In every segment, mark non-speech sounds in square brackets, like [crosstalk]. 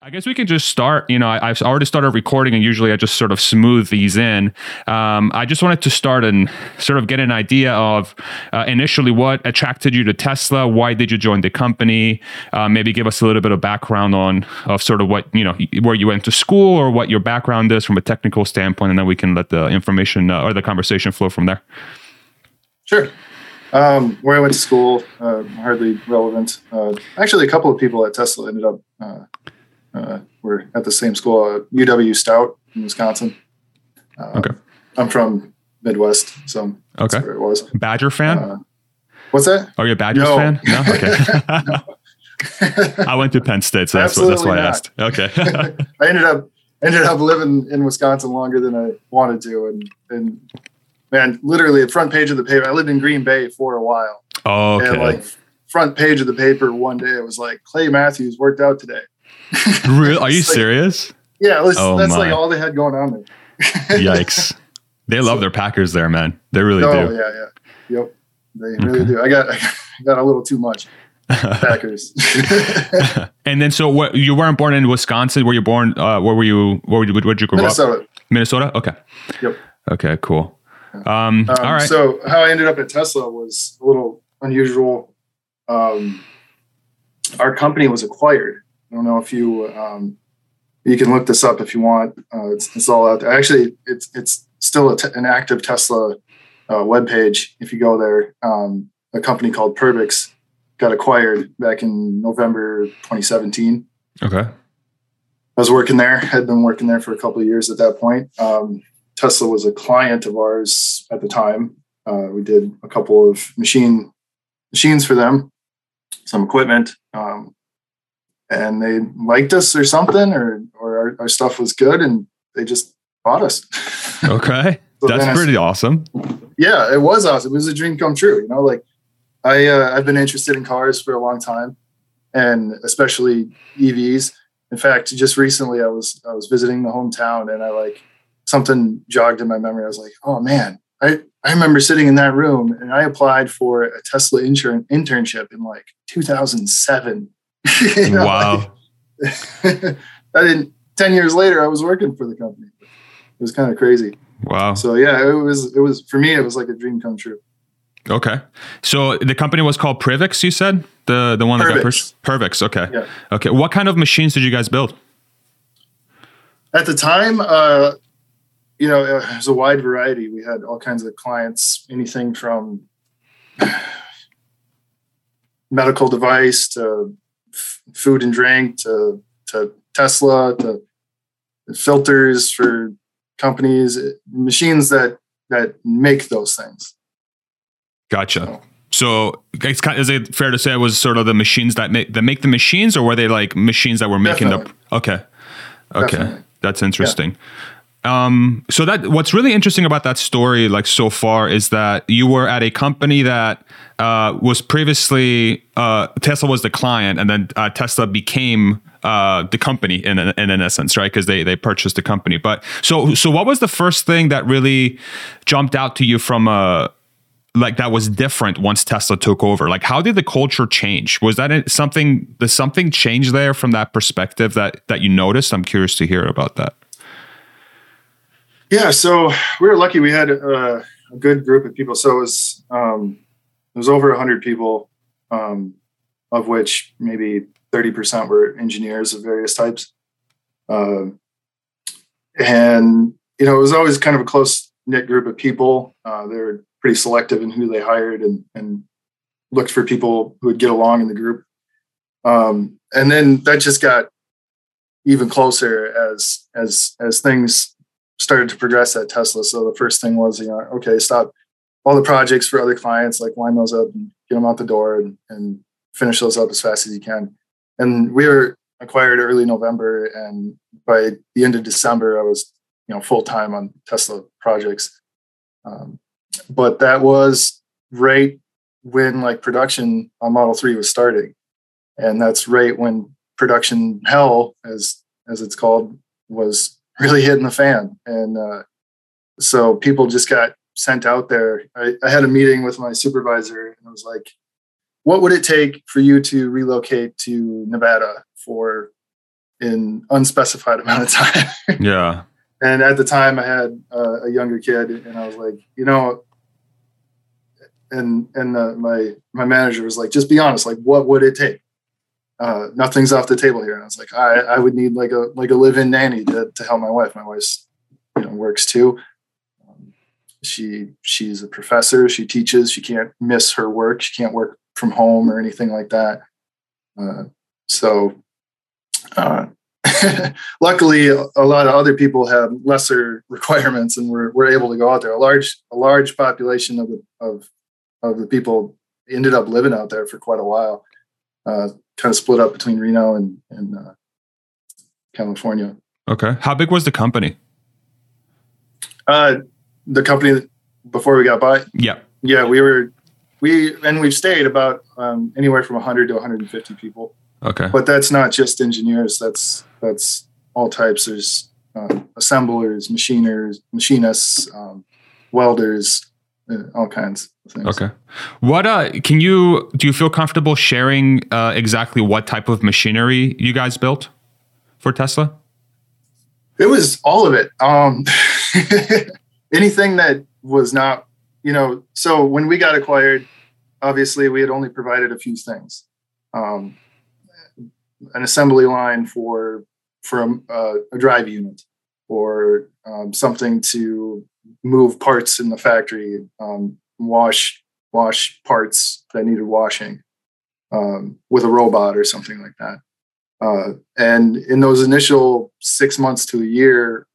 I guess we can just start. You know, I, have already started recording, and usually I just sort of smooth these in. Um, I just wanted to start and sort of get an idea of uh, initially what attracted you to Tesla. Why did you join the company? Uh, maybe give us a little bit of background on of sort of what you know, where you went to school, or what your background is from a technical standpoint, and then we can let the information uh, or the conversation flow from there. Sure. Um, where I went to school, uh, hardly relevant. Uh, actually, a couple of people at Tesla ended up uh, we're at the same school, uh, UW Stout in Wisconsin. Uh, okay. I'm from Midwest, so that's okay. where it was. Badger fan? Uh, what's that? Are you a Badgers no. fan? No. [laughs] Okay. [laughs] I went to Penn State, so that's, what, that's why not. I asked. Okay. [laughs] I ended up ended up living in Wisconsin longer than I wanted to, and and man, literally the front page of the paper. I lived in Green Bay for a while. Oh, okay. And like front page of the paper one day, it was like Clay Matthews worked out today. Real? Are you like, serious? Yeah, was, oh that's my. like all they had going on there. [laughs] Yikes! They love so, their Packers there, man. They really oh, do. yeah, yeah, yep. They really okay. do. I got, [laughs] I got a little too much. [laughs] Packers. and then, so what? You weren't born in Wisconsin. Were you born? Uh, where were you? Where did you grow Minnesota. up? Minnesota. Minnesota? Okay. Yep. Okay. Cool. Um, um, all right. So how I ended up at Tesla was a little unusual. Um, our company was acquired I don't know if you um, you can look this up if you want. Uh, it's, it's, all out there. Actually, it's it's still an active Tesla uh, web page. If you go there, um, a company called Perbix got acquired back in November 2017. Okay. I was working there. Had been working there for a couple of years at that point. Um, Tesla was a client of ours at the time. Uh, we did a couple of machine machines for them, some equipment. Um, and they liked us or something, or or our, our stuff was good, and they just bought us. [laughs] okay, so that's pretty I, awesome. Yeah, it was awesome. It was a dream come true. You know, like I uh, I've been interested in cars for a long time, and especially EVs. In fact, just recently I was I was visiting the hometown, and I like something jogged in my memory. I was like, oh man, I, I remember sitting in that room and I applied for a Tesla insurance internship in like 2007 [laughs] you know, wow. Like, [laughs] I didn't, 10 years later, I was working for the company. It was kind of crazy. Wow. So yeah, it was, it was, for me, it was like a dream come true. Okay. So the company was called Privix, you said? The the one that got purchased? Privix, okay. Yeah. Okay. What kind of machines did you guys build? At the time, uh, you know, it was a wide variety. We had all kinds of clients, anything from [sighs] medical device to food and drink to to Tesla to filters for companies, machines that that make those things. Gotcha. So, so is it fair to say it was sort of the machines that make that make the machines, or were they like machines that were making Definitely. the? Okay, okay, Definitely. that's interesting. Yeah. Um, so that what's really interesting about that story, like so far, is that you were at a company that uh, was previously uh, Tesla was the client, and then uh, Tesla became uh, the company in in, in essence, right? Because they they purchased the company. But so so, what was the first thing that really jumped out to you from a uh, like that was different once Tesla took over? Like, how did the culture change? Was that something? Does something change there from that perspective that that you noticed? I'm curious to hear about that. Yeah, so we were lucky. We had a, a good group of people. So it was um, it was over hundred people, um, of which maybe thirty percent were engineers of various types. Uh, and you know, it was always kind of a close knit group of people. Uh, they were pretty selective in who they hired and, and looked for people who would get along in the group. Um, and then that just got even closer as as as things started to progress at Tesla. So the first thing was, you know, okay, stop all the projects for other clients, like line those up and get them out the door and, and finish those up as fast as you can. And we were acquired early November, and by the end of December, I was, you know, full time on Tesla projects. Um, but that was right when like production on Model Three was starting, and that's right when production hell, as as it's called, was really hitting the fan. And uh, so people just got sent out there. I, I had a meeting with my supervisor and I was like, what would it take for you to relocate to Nevada for in unspecified [laughs] amount of time. yeah. And at the time, I had uh, a younger kid, and I was like, you know, and and uh, my my manager was like, just be honest, like, what would it take? Uh, nothing's off the table here. And I was like, I I would need like a like a live-in nanny to to help my wife. My wife's you know works too. Um, she she's a professor. She teaches. She can't miss her work. She can't work from home or anything like that. Uh, so uh, [laughs] luckily, a lot of other people have lesser [laughs] requirements, and we're, we're able to go out there. A large a large population of the of of the people ended up living out there for quite a while. Uh, kind of split up between Reno and and uh, California. Okay, how big was the company? Uh, the company before we got by. Yeah, yeah, we were we and we've stayed about um, anywhere from 100 to 150 people. Okay. But that's not just engineers. That's that's all types. There's um, assemblers, machiners, machinists, um, welders, all kinds of things. Okay. What uh can you do you feel comfortable sharing uh, exactly what type of machinery you guys built for Tesla? It was all of it. Um, [laughs] anything that was not, you know, so when we got acquired, obviously we had only provided a few things. Um, an assembly line for for a, uh, a drive unit or um, something to move parts in the factory, um, wash wash parts that needed washing um, with a robot or something like that. Uh, and in those initial six months to a year,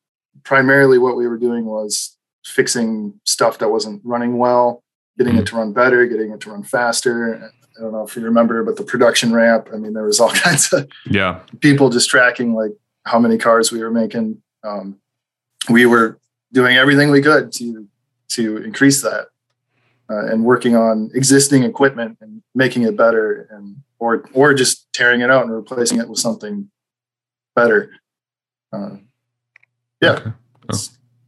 primarily what we were doing was fixing stuff that wasn't running well, getting mm-hmm. it to run better, getting it to run faster, I don't know if you remember, but the production ramp. I mean, there was all [laughs] kinds of yeah people just tracking like how many cars we were making. Um, we were doing everything we could to to increase that, uh, and working on existing equipment and making it better, and or or just tearing it out and replacing it with something better. Uh, yeah. Okay. Oh.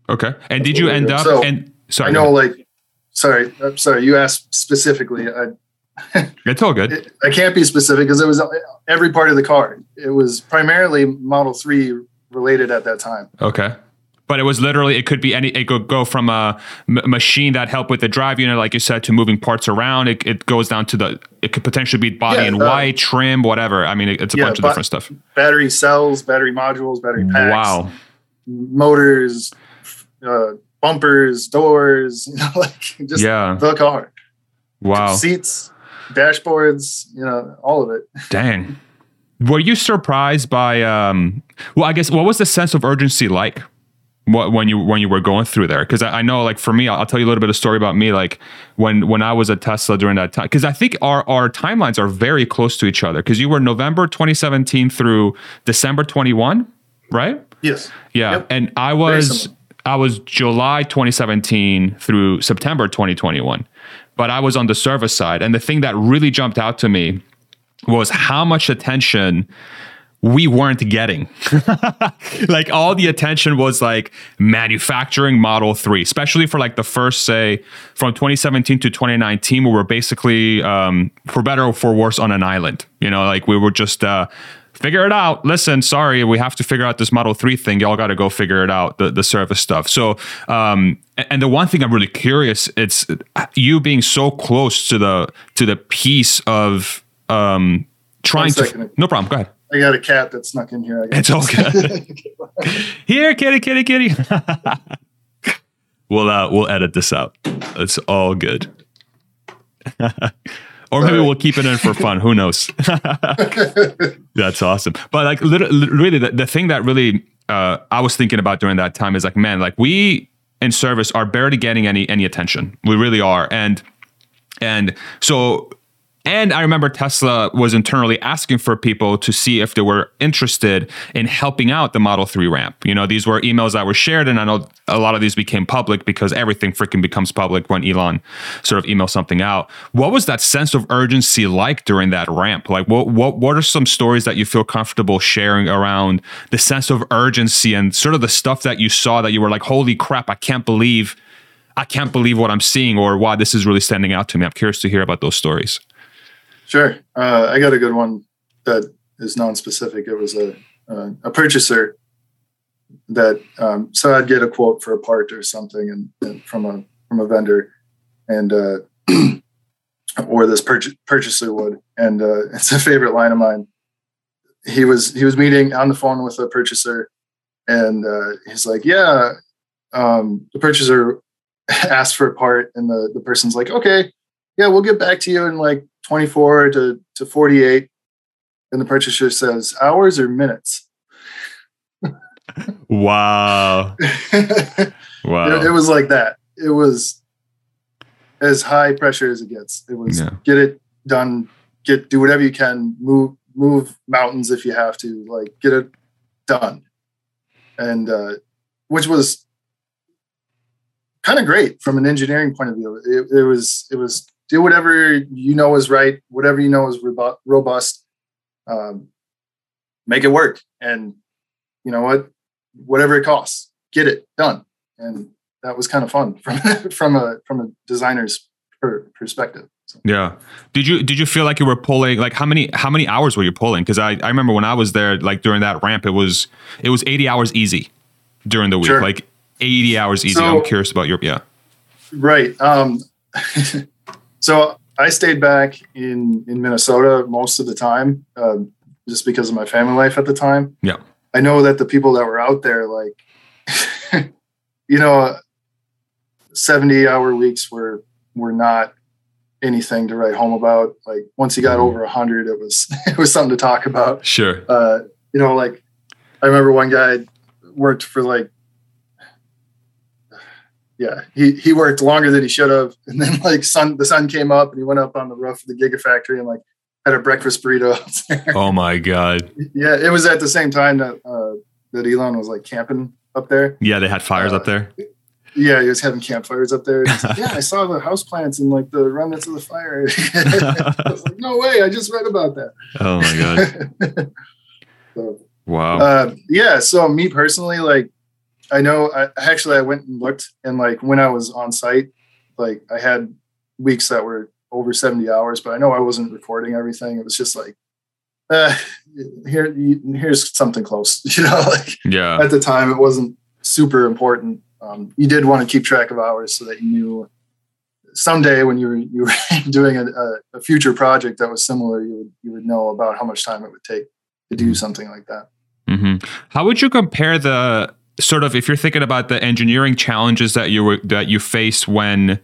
okay. And did you end up? So, and sorry, I know, like, sorry, I'm sorry. You asked specifically. I [laughs] it's all good. It, I can't be specific because it was every part of the car. It was primarily Model 3 related at that time. Okay. But it was literally, it could be any, it could go from a m- machine that helped with the drive unit, like you said, to moving parts around. It, it goes down to the, it could potentially be body yeah, in uh, white, trim, whatever. I mean, it, it's a yeah, bunch of different stuff. Battery cells, battery modules, battery packs. Wow. Motors, uh, bumpers, doors, [laughs] you know, like just yeah. the car. Wow. Seats, dashboards, you know, all of it. Dang. Were you surprised by um well I guess what was the sense of urgency like what, when you when you were going through there because I, I, know like for me I'll, I'll, tell you a little bit of story about me like when when I was at Tesla during that time because I think our our timelines are very close to each other because you were November 2017 through December 21 right yes yeah yep. and I was I was July 2017 through September 2021 but I was on the service side. And the thing that really jumped out to me was how much attention we weren't getting. [laughs] like all the attention was like manufacturing Model 3, especially for like the first, say, from 2017 to 2019, we were basically, um, for better or for worse, on an island. You know, like we were just, uh, figure it out. Listen, sorry, we have to figure out this Model 3 thing. Y'all got to go figure it out, the, the service stuff. So, um, and the one thing I'm really curious, it's you being so close to the to the piece of um, trying to. No problem. Go ahead. I got a cat that snuck in here. It's all good. [laughs] here, kitty, kitty, kitty. we'll uh, we'll edit this out. It's all good. [laughs] or maybe we'll keep it in for fun. Who knows? [laughs] That's awesome. But like, really, the, the thing that really uh, I was thinking about during that time is like, man, like we in service are barely getting any any attention. We really are, and and so and I remember Tesla was internally asking for people to see if they were interested in helping out the Model 3 ramp. You know, these were emails that were shared, and I know a lot of these became public because everything freaking becomes public when Elon sort of emails something out. What was that sense of urgency like during that ramp? Like, what what what are some stories that you feel comfortable sharing around the sense of urgency and sort of the stuff that you saw that you were like, holy crap, I can't believe. I can't believe what I'm seeing, or why this is really standing out to me. I'm curious to hear about those stories. Sure. Uh, I got a good one that is non-specific. It was a uh, a purchaser that um, so I'd get a quote for a part or something and, and from a from a vendor and uh, [clears throat] or this purch- purchaser would and uh, [laughs] it's a favorite line of mine he was he was meeting on the phone with a purchaser and uh, he's like yeah um, the purchaser [laughs] asked for a part and the, the person's like okay yeah we'll get back to you in like 24 to, to 48 and the purchaser says hours or minutes? [laughs] Wow. [laughs] Wow. it, it, was like that. It was as high pressure as it gets. It was yeah. get it done get do whatever you can move move mountains if you have to like get it done. And uh which was kind of great from an engineering point of view. It, it was it was do whatever you know is right whatever you know is robust um, make it work and you know what whatever it costs, get it done. And that was kind of fun [laughs] from from a from a designer's per, perspective. So. Yeah. Did you did you feel like you were pulling like how many how many hours were you pulling? Because I, I remember when I was there like during that ramp it was it was 80 hours easy during the week. Sure. Like 80 hours easy. So, I'm curious about your yeah. Right. Um [laughs] so I stayed back in in Minnesota most of the time, uh, just because of my family life at the time. Yeah. I know that the people that were out there, like, [laughs] you know, 70 hour weeks were, were not anything to write home about. Like once you got over a hundred, it was, [laughs] it was something to talk about. Sure. Uh, you know, like I remember one guy worked for like, yeah, he, he worked longer than he should have. [laughs] And then like sun, the sun came up and he went up on the roof of the Gigafactory and like had a breakfast burrito. oh my god! [laughs] Yeah, it was at the same time that uh, that Elon was like camping up there. Yeah, they had fires uh, up there. Yeah, he was having campfires up there. [laughs] Like, yeah, I saw the house plants and like the remnants of the fire. I was like, no way! I just read about that. Oh my god! so, wow. Uh, yeah. So me personally, like, I know. I actually I went and looked, and like when I was on site, like I had weeks that were over 70 hours, but I know I wasn't recording everything. It was just like, uh, here, here's something close, [laughs] you know, like yeah. at the time it wasn't super important. Um, you did want to keep track of hours so that you knew someday when you were, you were [laughs] doing a, a, future project that was similar, you would, you would know about how much time it would take to do mm-hmm. something like that. Mm-hmm. How would you compare the sort of, if you're thinking about the engineering challenges that you that you face when,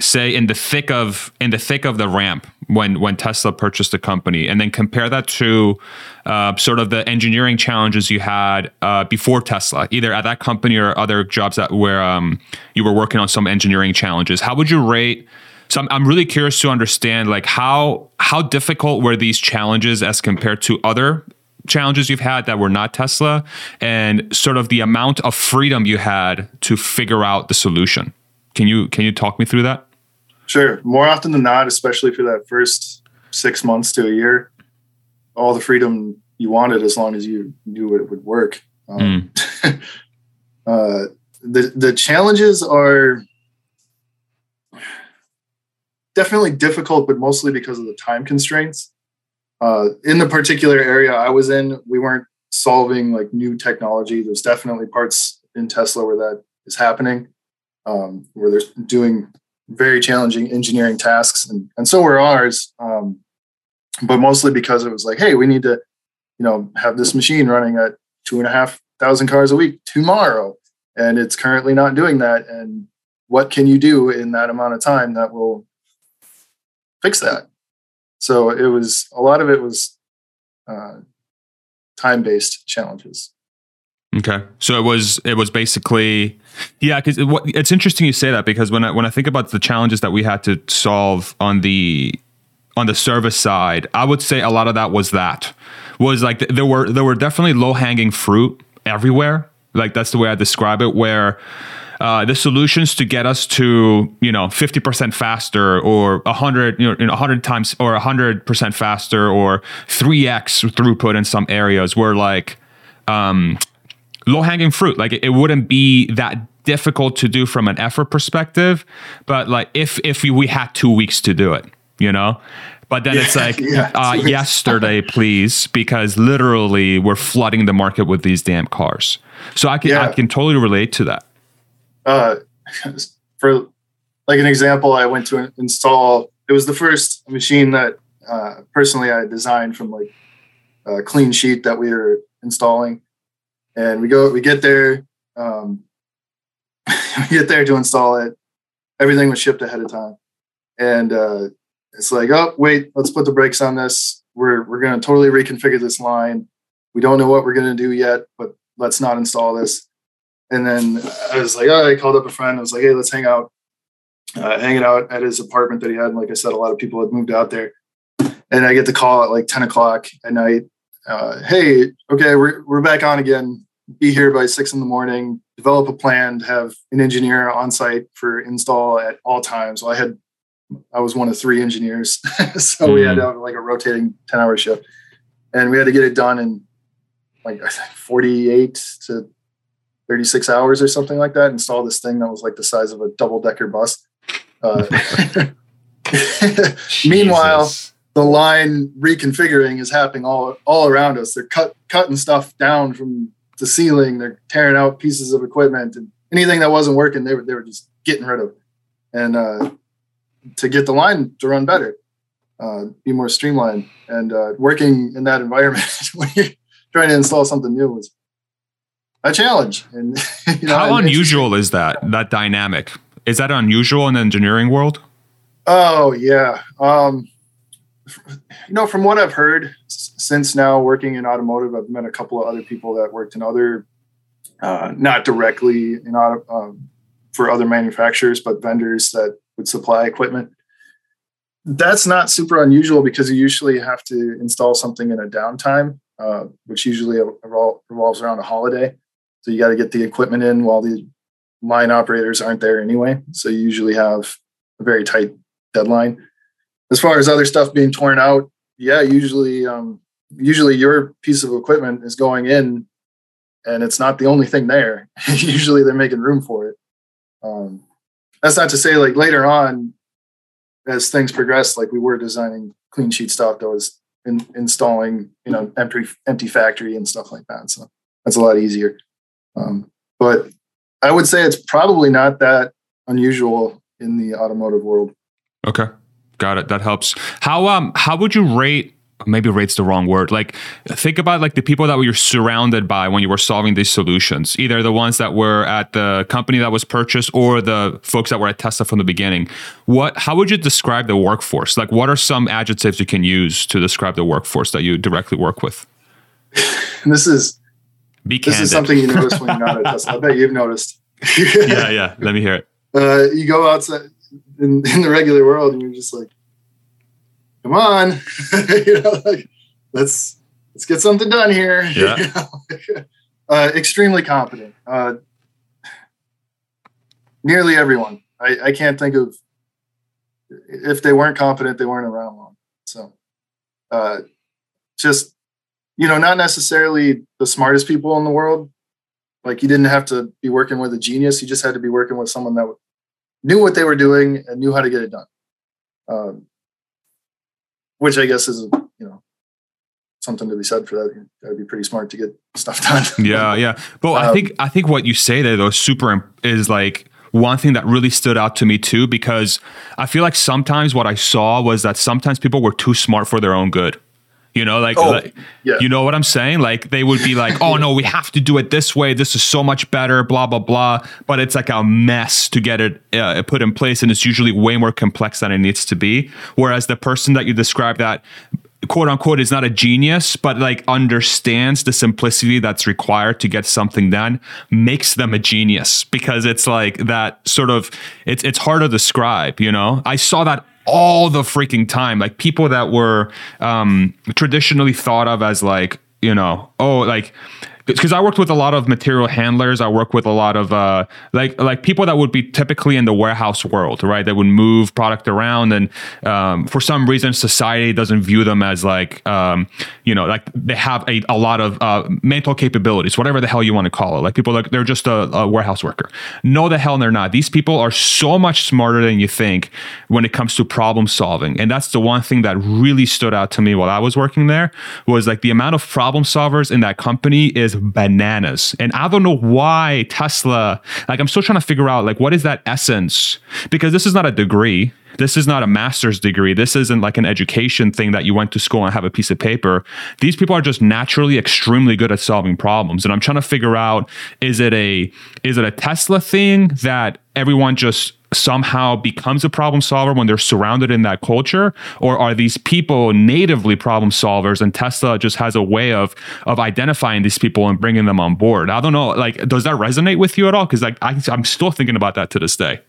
say in the thick of in the thick of the ramp when when Tesla purchased the company, and then compare that to uh, sort of the engineering challenges you had uh, before Tesla, either at that company or other jobs that where um, you were working on some engineering challenges. How would you rate? So I'm, I'm really curious to understand like how how difficult were these challenges as compared to other challenges you've had that were not Tesla, and sort of the amount of freedom you had to figure out the solution. Can you can you talk me through that? Sure. More often than not, especially for that first six months to a year, all the freedom you wanted as long as you knew it would work. Um, mm. [laughs] uh, the the challenges are definitely difficult, but mostly because of the time constraints. Uh, in the particular area I was in, we weren't solving like new technology. There's definitely parts in Tesla where that is happening um, where they're doing very challenging engineering tasks, and, and so were ours. Um, but mostly because it was like, hey, we need to, you know, have this machine running at two and a half thousand cars a week tomorrow, and it's currently not doing that. And what can you do in that amount of time that will fix that? So it was a lot of it was uh, time based challenges. Okay, so it was it was basically yeah, because it, it's interesting you say that because when I when I think about the challenges that we had to solve on the on the service side, I would say a lot of that was that was like there were there were definitely low hanging fruit everywhere. Like that's the way I describe it. Where uh, the solutions to get us to you know 50% faster or 100 you know 100 times or 100% faster or 3x throughput in some areas were like um, low hanging fruit. Like it, it, wouldn't be that difficult to do from an effort perspective, but like if if we, we had two weeks to do it, you know. But then it's like [laughs] yeah, uh, yesterday, please, because literally we're flooding the market with these damn cars. So I can yeah. I can totally relate to that. Uh, [laughs] for like an example, I went to install. It was the first machine that uh, personally I designed from like a clean sheet that we were installing, and we go we get there. Um, [laughs] we get there to install it. Everything was shipped ahead of time, and uh, it's like, oh wait, let's put the brakes on this. We're we're going to totally reconfigure this line. We don't know what we're going to do yet, but let's not install this. And then I was like, oh, I called up a friend. I was like, hey, let's hang out, uh, hanging out at his apartment that he had. And like I said, a lot of people had moved out there. And I get the call at like 10 o'clock at night. Uh, hey, okay, we're, we're back on again. Be here by six in the morning. Develop a plan to have an engineer on site for install at all times. Well, I had I was one of three engineers, [laughs] so mm. we had to hmm. have like a rotating ten hour shift, and we had to get it done in like I think forty eight to thirty six hours or something like that. Install this thing that was like the size of a double decker bus. Uh, [laughs] meanwhile, the line reconfiguring is happening all all around us. They're cut cutting stuff down from the ceiling. They're tearing out pieces of equipment and anything that wasn't working. They were they were just getting rid of. And uh, to get the line to run better, uh, be more streamlined. And uh, working in that environment [laughs] when you're trying to install something new was a challenge. And [laughs] you know, how unusual is that that dynamic? Is that unusual in the engineering world? Oh yeah. Um, you know, from what I've heard since now working in automotive, I've met a couple of other people that worked in other, uh, not directly in auto, um, for other manufacturers, but vendors that would supply equipment. That's not super unusual because you usually have to install something in a downtime, uh, which usually revolves around a holiday. So you got to get the equipment in while the line operators aren't there anyway. So you usually have a very tight deadline. As far as other stuff being torn out, yeah, usually um, usually your piece of equipment is going in and it's not the only thing there. [laughs] usually they're making room for it. Um, that's not to say like later on as things progressed like we were designing clean sheet stuff that was in, installing you know empty empty factory and stuff like that so that's a lot easier um, but i would say it's probably not that unusual in the automotive world. Okay. Got it. That helps. How um how would you rate maybe rate's the wrong word like think about like the people that you're surrounded by when you were solving these solutions either the ones that were at the company that was purchased or the folks that were at tesla from the beginning. What how would you describe the workforce? Like what are some adjectives you can use to describe the workforce that you directly work with? This is Be this is something you notice when you're not at tesla i bet you've noticed [laughs] yeah yeah let me hear it [laughs] uh, you go outside in, in the regular world and you're just like come on, [laughs] you know, like, let's let's get something done here. Yeah. uh, extremely competent. Uh, nearly everyone. I, I can't think of if they weren't competent, they weren't around long. So, uh, just you know, not necessarily the smartest people in the world. Like you didn't have to be working with a genius. You just had to be working with someone that knew what they were doing and knew how to get it done. Um, which I guess is you know something to be said for that. You gotta be pretty smart to get stuff done. [laughs] yeah, yeah. But um, I think I think what you say there though super is like one thing that really stood out to me too because I feel like sometimes what I saw was that sometimes people were too smart for their own good. You know, like, oh, like yeah. you know what I'm saying? Like they would be like, "Oh no, we have to do it this way. This is so much better." Blah blah blah. But it's like a mess to get it uh, put in place, and it's usually way more complex than it needs to be. Whereas the person that you describe that quote unquote is not a genius, but like understands the simplicity that's required to get something done, makes them a genius because it's like that sort of it's it's hard to describe. You know, I saw that all the freaking time. Like people that were um, traditionally thought of as like, you know, oh, like because I worked with a lot of material handlers. I work with a lot of uh, like like people that would be typically in the warehouse world, right? That would move product around, and um, for some reason, society doesn't view them as like um, you know like they have a, a lot of uh, mental capabilities, whatever the hell you want to call it. Like people like they're just a, a warehouse worker. No, the hell they're not. These people are so much smarter than you think when it comes to problem solving, and that's the one thing that really stood out to me while I was working there was like the amount of problem solvers in that company is bananas. And I don't know why Tesla, like I'm still trying to figure out like what is that essence? Because this is not a degree. This is not a master's degree. This isn't like an education thing that you went to school and have a piece of paper. These people are just naturally extremely good at solving problems. And I'm trying to figure out is it a is it a Tesla thing that everyone just somehow becomes a problem solver when they're surrounded in that culture or are these people natively problem solvers and tesla just has a way of of identifying these people and bringing them on board i don't know like does that resonate with you at all because like I, i'm still thinking about that to this day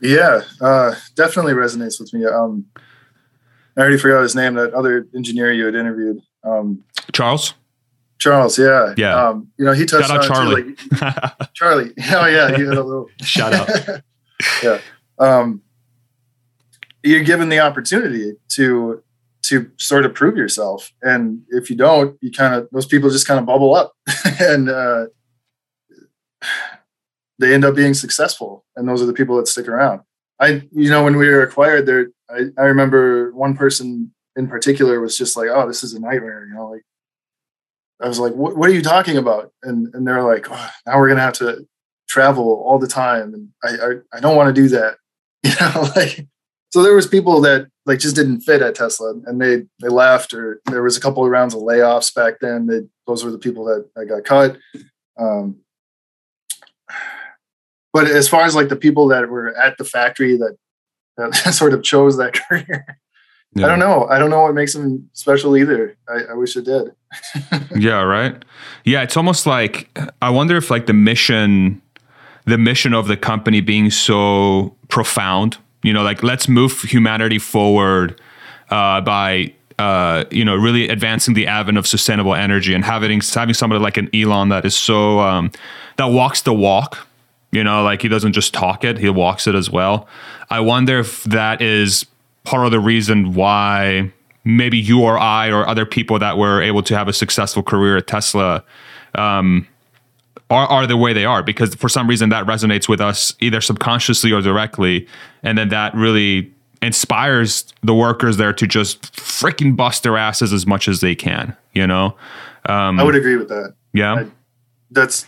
yeah uh, definitely resonates with me um i already forgot his name that other engineer you had interviewed um charles Charles, yeah, yeah. Um, you know, he touched Shout on Charlie. Too, like, [laughs] Charlie, oh yeah, you had a little [laughs] shout out. [laughs] yeah. Um, you're given the opportunity to to sort of prove yourself, and if you don't, you kind of those people just kind of bubble up, and uh, they end up being successful, and those are the people that stick around. I, you know, when we were acquired, there, I, I remember one person in particular was just like, "Oh, this is a nightmare," you know, like. I was like, what, what are you talking about? And and they're like, oh, now we're gonna have to travel all the time, and I I, I don't want to do that. [laughs] You know, like so there was people that like just didn't fit at Tesla, and they they left, or there was a couple of rounds of layoffs back then. Those were the people that, that got cut. Um, but as far as like the people that were at the factory that that [laughs] sort of chose that [laughs] career, yeah. I don't know. I don't know what makes them special either. I, I wish it did. [laughs] yeah, right. Yeah, it's almost like I wonder if like the mission, the mission of the company being so profound. You know, like let's move humanity forward uh, by uh, you know really advancing the advent of sustainable energy and having having somebody like an Elon that is so um, that walks the walk. You know, like he doesn't just talk it; he walks it as well. I wonder if that is part of the reason why maybe you or I or other people that were able to have a successful career at Tesla um, are, are the way they are because for some reason that resonates with us either subconsciously or directly. And then that really inspires the workers there to just freaking bust their asses as much as they can, you know? Um, I would agree with that. Yeah. I, that's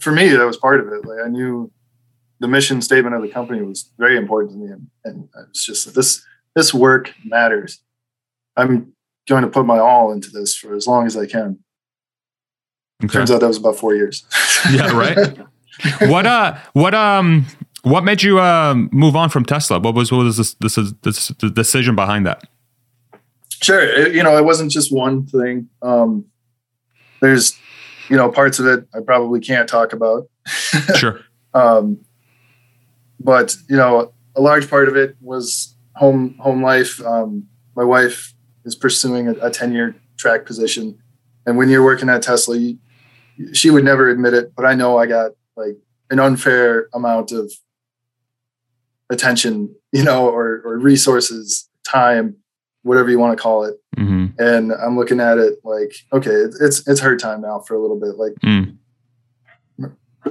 for me, that was part of it. Like I knew the mission statement of the company was very important to me. And, and it's just this, this work matters. I'm going to put my all into this for as long as I can. Okay. Turns out that was about four years. [laughs] yeah, right. [laughs] what uh, what um, what made you uh move on from Tesla? What was what was this, this, this the decision behind that? Sure, it, you know, it wasn't just one thing. Um, there's, you know, parts of it I probably can't talk about. [laughs] sure. Um, but you know, a large part of it was home home life. Um, my wife is pursuing a, a year track position. And when you're working at Tesla, you, she would never admit it, but I know I got like an unfair amount of attention, you know, or, or resources, time, whatever you want to call it. Mm-hmm. And I'm looking at it like, okay, it's, it's her time now for a little bit. Like mm.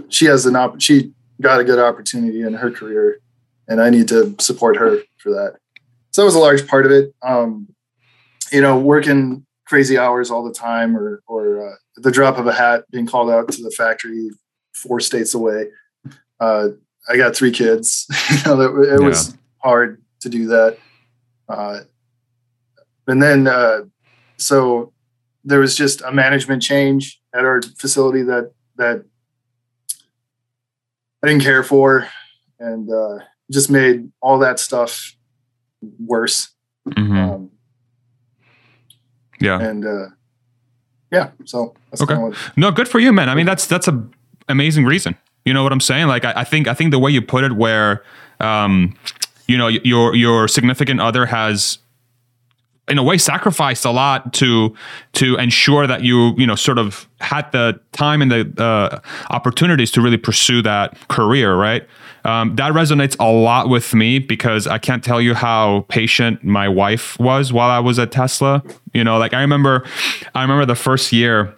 she has an op, she got a good opportunity in her career and I need to support her for that. So that was a large part of it. Um, you know, working crazy hours all the time, or or uh, the drop of a hat, being called out to the factory four states away. Uh, I got three kids. [laughs] you know, it, it yeah. was hard to do that. Uh, and then, uh, so there was just a management change at our facility that that I didn't care for, and uh, just made all that stuff worse. Mm-hmm. Um, yeah. And uh, yeah, so okay. What, no, good for you, man. I mean, that's that's a amazing reason. You know what I'm saying? Like, I, I think I think the way you put it, where um, you know your your significant other has in a way sacrificed a lot to to ensure that you you know sort of had the time and the uh, opportunities to really pursue that career right um, that resonates a lot with me because I can't tell you how patient my wife was while I was at Tesla. You know, like I remember, I remember the first year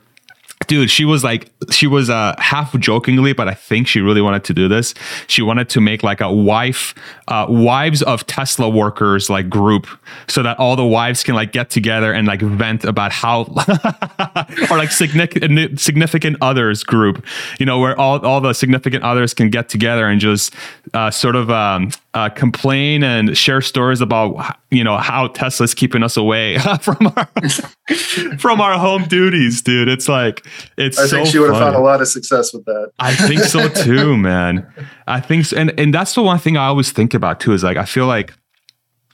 dude she was like she was uh half jokingly but i think she really wanted to do this she wanted to make like a wife uh wives of tesla workers like group so that all the wives can like get together and like vent about how [laughs] or like significant significant others group you know where all, all the significant others can get together and just uh sort of um uh, complain and share stories about you know how Tesla's keeping us away [laughs] from our [laughs] from our home duties, dude. It's like it's. I think she would have found a lot of success with that. I think so [laughs] too, man. I think so, and and that's the one thing I always think about too. Is like I feel like,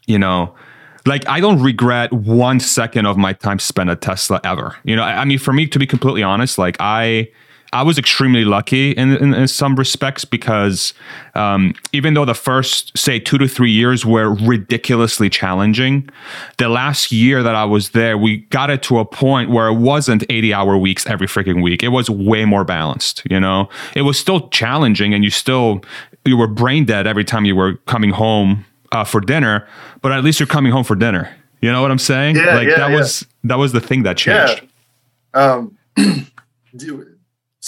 you know, like I don't regret one second of my time spent at Tesla ever. You know, I, I mean, for me to be completely honest, like I. I was extremely lucky in, in, in some respects because um, even though the first, say, two to three years were ridiculously challenging, the last year that I was there, we got it to a point where it wasn't 80 hour weeks every freaking week. It was way more balanced, you know? It was still challenging and you still, you were brain dead every time you were coming home uh, for dinner, but at least you're coming home for dinner. You know what I'm saying? Yeah, like yeah, that yeah. was that was the thing that changed. Yeah. Um, [clears throat] do-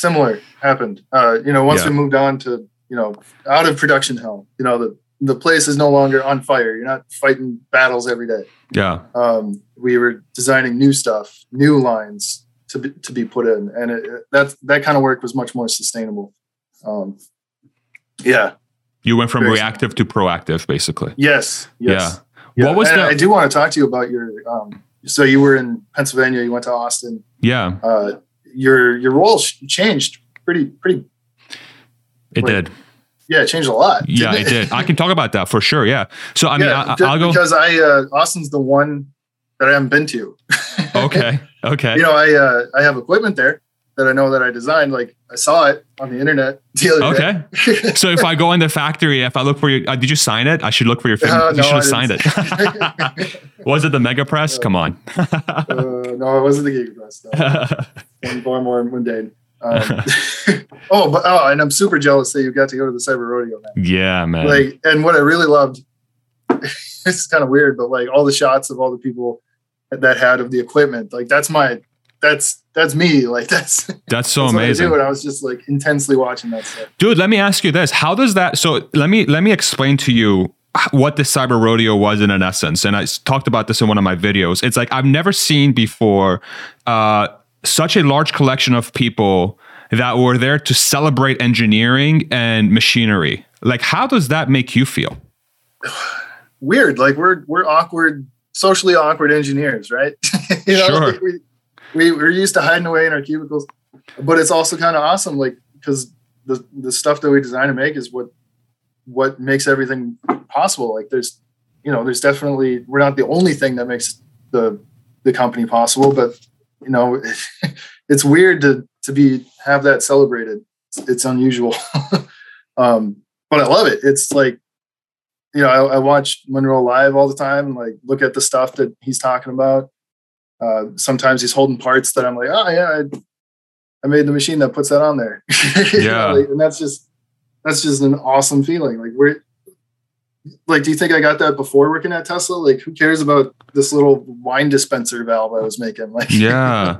similar happened. Uh, you know, once Yeah. we moved on to you know out of production hell, you know the the place is no longer on fire. You're not fighting battles every day. Yeah. Um, we were designing new stuff, new lines to be, to be put in, and it, it- that that kind of work was much more sustainable. Um, yeah. You went from Very reactive to proactive, basically. Yes. Yes. Yeah. What was and the- I do want to talk to you about your. Um, so you were in Pennsylvania. You went to Austin. Yeah, Uh, your your role changed pretty pretty. it Wait, did. Yeah, it changed a lot. Yeah, didn't it did. I can talk about that for sure. Yeah. So I mean, yeah, I, I'll go. because I uh, Austin's the one that I haven't been to. Okay. [laughs] Okay. you know, I uh, I have equipment there that I know that I designed. Like I saw it on the internet [laughs] the other Okay. So if I go in the factory, if I look for your, uh, did you sign it? I should look for your. Film. Uh, you no, should have signed it. [laughs] Was it the Mega Press? Come on. uh, no, it wasn't the Gigapress. No. [laughs] One far more mundane. Um, oh, but oh, and I'm super jealous that you got to go to the Cyber Rodeo, man. yeah, man. Like, and what I really loved, it's kind of weird, but like all the shots of all the people that had of the equipment, like that's my, that's that's me. Like that's [laughs] That's so that's amazing. What I do, I was just like intensely watching that stuff. dude let me ask you this how does that so let me let me explain to you what the cyber rodeo was in an essence and i talked about this in one of my videos it's like i've never seen before uh, such a large collection of people that were there to celebrate engineering and machinery like how does that make you feel [sighs] Weird, like we're we're awkward, socially awkward engineers, right? [laughs] you know, Sure. like we, we we're used to hiding away in our cubicles, but it's also kind of awesome, like because the the stuff that we design and make is what what makes everything possible. Like there's, you know, there's definitely we're not the only thing that makes the the company possible, but you know, [laughs] it's weird to to be have that celebrated. It's, it's unusual, [laughs] um, but I love it. It's like you know, I, I watch Munro live all the time and like look at the stuff that he's talking about. Uh, sometimes he's holding parts that I'm like, oh yeah, I, I made the machine that puts that on there. [laughs] Yeah. like, and that's just that's just an awesome feeling. Like we're like, do you think I got that before working at Tesla? Like, who cares about this little wine dispenser valve I was making? [laughs] Like, yeah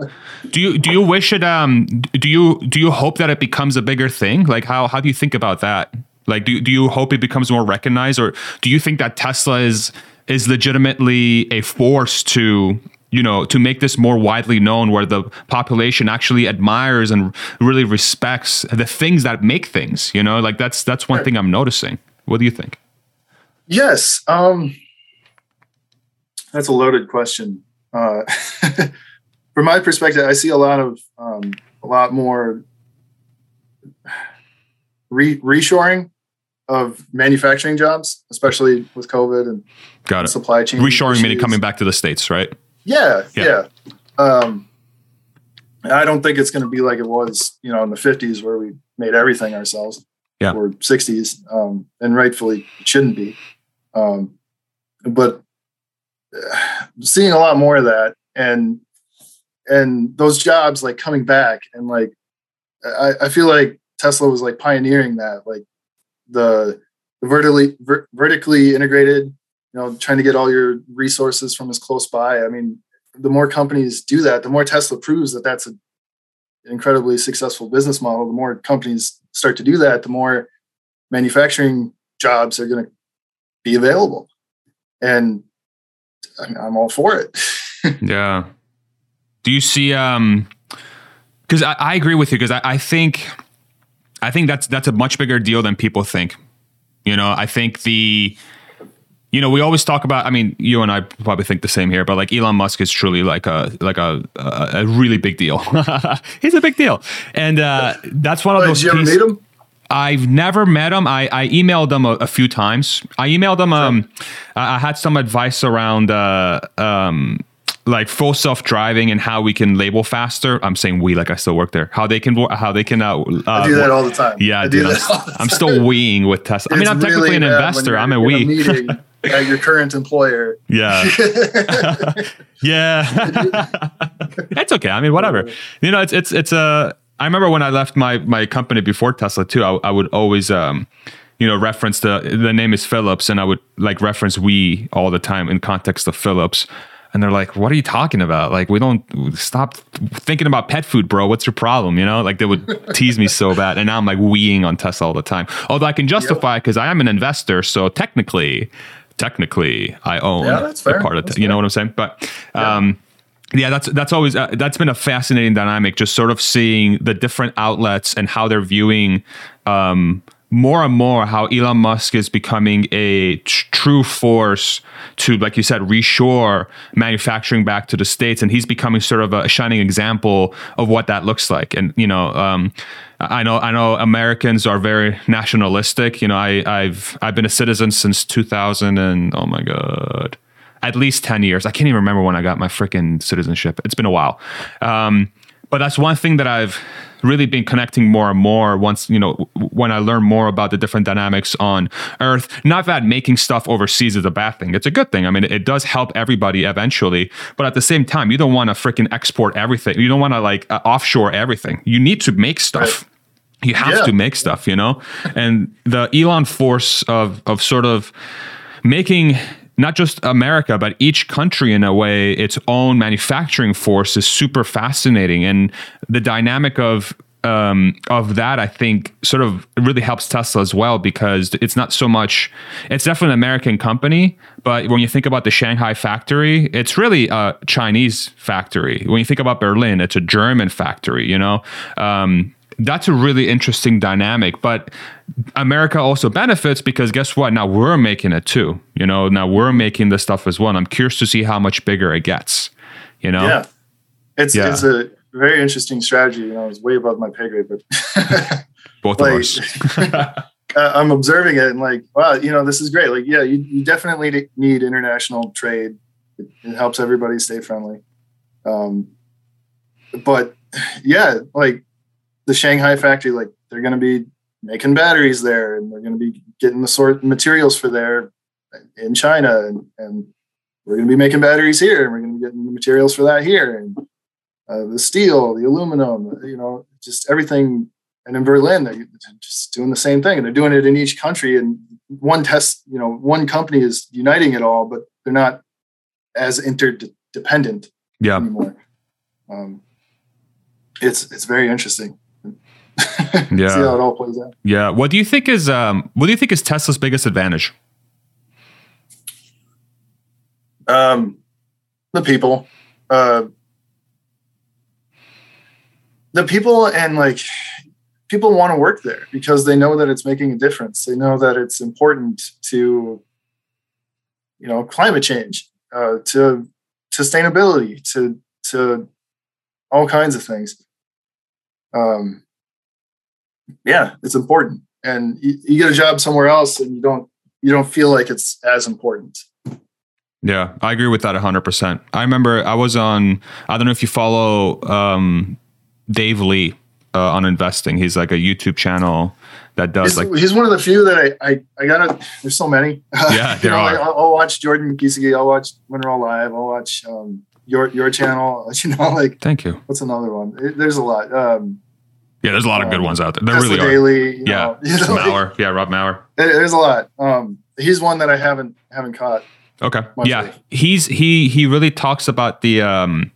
do you do you wish it um do you do you hope that it becomes a bigger thing like how how do you think about that like do, do you hope it becomes more recognized or do you think that tesla is is legitimately a force to you know to make this more widely known where the population actually admires and really respects the things that make things you know like that's that's one thing i'm noticing what do you think Yes. Um, that's a loaded question. Uh, [laughs] from my perspective, I see a lot of um, a lot more re- reshoring of manufacturing jobs, especially with COVID and got it supply chain reshoring meaning issues. coming back to the states right Yeah, Yeah. yeah. Um, I don't think it's going to be like it was, you know, in the '50s where we made everything ourselves, Yeah. or '60s, um, and rightfully it shouldn't be. Um, but seeing a lot more of that and and those jobs like coming back and like I, I feel like Tesla was like pioneering that like the, the vertically ver- vertically integrated you know trying to get all your resources from as close by I mean the more companies do that the more Tesla proves that that's an incredibly successful business model the more companies start to do that the more manufacturing jobs are going to be available and I'm all for it. [laughs] yeah. Do you see? Um, because I, I, agree with you. Because I, I think, I think that's that's a much bigger deal than people think. You know, I think the, you know, we always talk about. I mean, you and I probably think the same here, but like Elon Musk is truly like a like a a, a really big deal. [laughs] He's a big deal, and uh, that's one of those. Did you ever meet him? I've never met him. I, I emailed them a, a, few times. I emailed them. Um, I had some advice around uh, um, like full self driving and how we can label faster. I'm saying we, like I still work there. How they can, how they can. Uh, I do that all the time. Yeah, I dude, I'm, I'm, still weeing with Tesla. I mean, I'm technically an investor. I'm a we. [laughs] at your current employer. Yeah. [laughs] yeah. That's okay. I mean, whatever. You know, it's it's it's a I remember when I left my my company before Tesla too. I, I would always um, you know reference the the name is Phillips, and I would like reference we all the time in context of Phillips. And they're like, "What are you talking about? Like, we don't stop thinking about pet food, bro. What's your problem? You know, like they would [laughs] tease me so bad. And now I'm like weeing on Tesla all the time. Although I can justify because yep. I am an investor, so technically, technically, I own yeah, that's fair. a part of. Te- you know what I'm saying? But um, yeah yeah that's that's always uh, that's been a fascinating dynamic just sort of seeing the different outlets and how they're viewing um, more and more how Elon Musk is becoming a tr- true force to, like you said, reshore manufacturing back to the states, and he's becoming sort of a shining example of what that looks like. And you know, um, I know I know Americans are very nationalistic. You know, I, I've I've been a citizen since 2000, and oh my god, at least 10 years. I can't even remember when I got my freaking citizenship. It's been a while. Um, but that's one thing that I've really been connecting more and more once, you know, when I learn more about the different dynamics on Earth. Not that making stuff overseas is a bad thing. It's a good thing. I mean, it does help everybody eventually. But at the same time, you don't want to freaking export everything. You don't want to like uh, offshore everything. You need to make stuff. Right. You have yeah. to make stuff, you know? and the Elon force of of sort of making not just America, but each country in a way, its own manufacturing force is super fascinating. And the dynamic of um, of that, I think, sort of really helps Tesla as well because it's not so much. It's definitely an American company, but when you think about the Shanghai factory, it's really a Chinese factory. When you think about Berlin, it's a German factory. You know, um, that's a really interesting dynamic. But America also benefits because guess what? Now we're making it too. You know, now we're making this stuff as well. I'm curious to see how much bigger it gets. You know? Yeah. It's yeah. it's a very interesting strategy. You know, it's way above my pay grade, but [laughs] both like, of us. [laughs] I'm observing it and like, wow, you know, this is great. Like, yeah, you, you definitely need international trade. It, it helps everybody stay friendly. Um, but yeah, like the Shanghai factory, like they're going to be making batteries there and they're going to be getting the sort materials for there in China. And, and we're going to be making batteries here and we're going to be getting the materials for that here. And uh, the steel, the aluminum, you know, just everything. And in Berlin, they're just doing the same thing. And they're doing it in each country. And one test, you know, one company is uniting it all, but they're not as interdependent yeah. anymore. Um, it's it's very interesting. [laughs] yeah. See how it all plays out. Yeah. What do you think is um what do you think is Tesla's biggest advantage? Um the people. Uh the people and like people want to work there because they know that it's making a difference. They know that it's important to you know climate change, uh, to sustainability, to to all kinds of things. Um, yeah, it's important. And you, you get a job somewhere else and you don't you don't feel like it's as important. Yeah, I agree with that 100%. I remember I was on, I don't know if you follow um, Dave Lee uh, on investing. He's like a YouTube channel that does he's, like he's one of the few that I I, I gotta. There's so many. [laughs] Yeah, there know, are. like, I'll, I'll watch Jordan Giesige. I'll watch When We're All Live. I'll watch um, your your channel. [laughs] You know, like thank you. what's another one? It- there's a lot. Um, Yeah, there's a lot of good Um, ones out there. There Tesla really are. Daily. Yeah, know, [laughs] you know, Maurer. Yeah, Rob Maurer. there's a lot. Um, he's one that I haven't haven't caught. Okay. Yeah, he's he he really talks about the um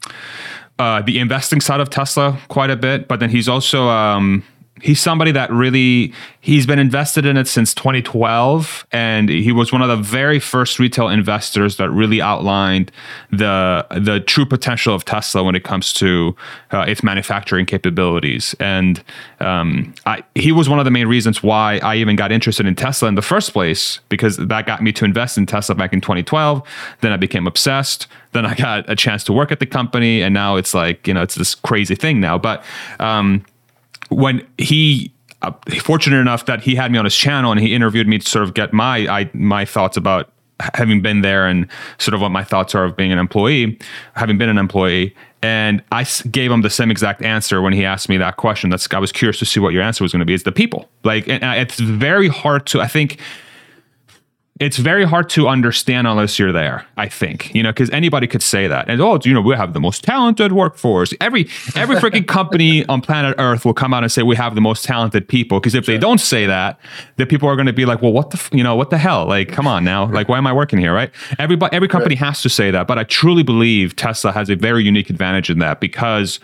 uh the investing side of Tesla quite a bit, but then he's also um he's somebody that really he's been invested in it since 2012 and he was one of the very first retail investors that really outlined the the true potential of Tesla when it comes to uh, its manufacturing capabilities. And um, I, he was one of the main reasons why I even got interested in Tesla in the first place because that got me to invest in Tesla back in 2012 then I became obsessed. Then I [laughs] got a chance to work at the company and now it's like you know it's this crazy thing now. But um, when he uh, fortunate enough that he had me on his channel and he interviewed me to sort of get my I, my thoughts about having been there and sort of what my thoughts are of being an employee, having been an employee. And I gave him the same exact answer when he asked me that question. That's I was curious to see what your answer was going to be. It's the people. Like, and I- it's very hard to. I think it's very hard to understand unless you're there i think you know because anybody could say that. And oh you know we have the most talented workforce. Every every freaking company [laughs] on planet earth will come out and say we have the most talented people because if they don't say that the people are going to be like well what the f- you know what the hell? Like come on now. Like why am i working here? Right? Everybody every company has to say that but i truly believe tesla has a very unique advantage in that because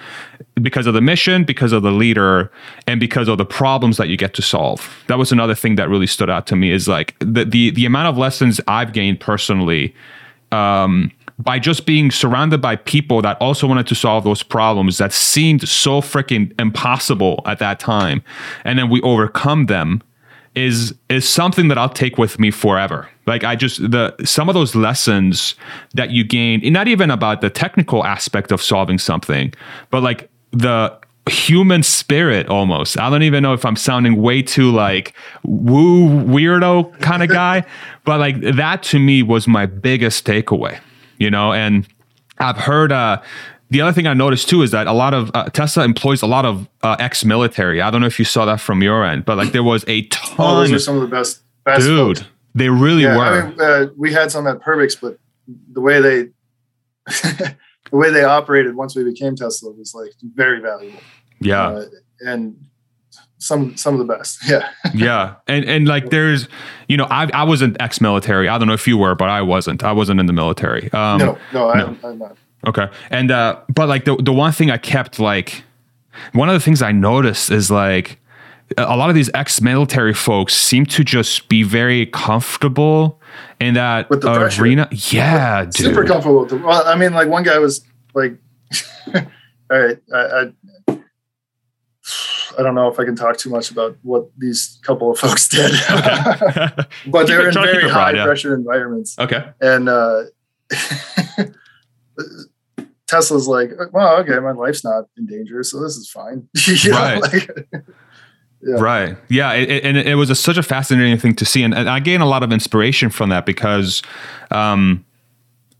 because of the mission, because of the leader, and because of the problems that you get to solve. That was another thing that really stood out to me is like the the, the amount of lessons I've gained personally um, by just being surrounded by people that also wanted to solve those problems that seemed so freaking impossible at that time, and then we overcome them is is something that I'll take with me forever. Like I just the some of those lessons that you gain, not even about the technical aspect of solving something, but like the human spirit almost. I don't even know if I'm sounding way too like woo weirdo kind of guy, [laughs] but like that to me was my biggest takeaway, you know, and I've heard uh the other thing I noticed too is that a lot of uh, Tesla employs a lot of uh, ex-military. I don't know if you saw that from your end, but like there was a ton. [laughs] Oh, those are some of the best, best dude. folks. They really Yeah, were. I mean, uh, we had some at Perbix, but the way they [laughs] the way they operated once we became Tesla was like very valuable. yeah, Uh, and some some of the best. [laughs] Yeah. yeah, and and like there's, you know, I I wasn't ex-military. I don't know if you were, but I wasn't. I wasn't in the military. Um, no, no, I, no. I'm not. Okay. And uh but like the the one thing I kept like one of the things I noticed is like a lot of these ex-military folks seem to just be very comfortable in that With the pressure. arena. Yeah, dude. Super comfortable. With the, well, I mean, like one guy was like, [laughs] all right, I, I I don't know if I can talk too much about what these couple of folks did, [laughs] [laughs] but they're in try to keep very it high broad, yeah. pressure environments. okay. and uh Tesla's like, well, okay, my life's not in danger, so this is fine. You know, Right. like- Yeah. Right. Yeah. It, it- and it was a, such a fascinating thing to see. And, and I gained a lot of inspiration from that because, um,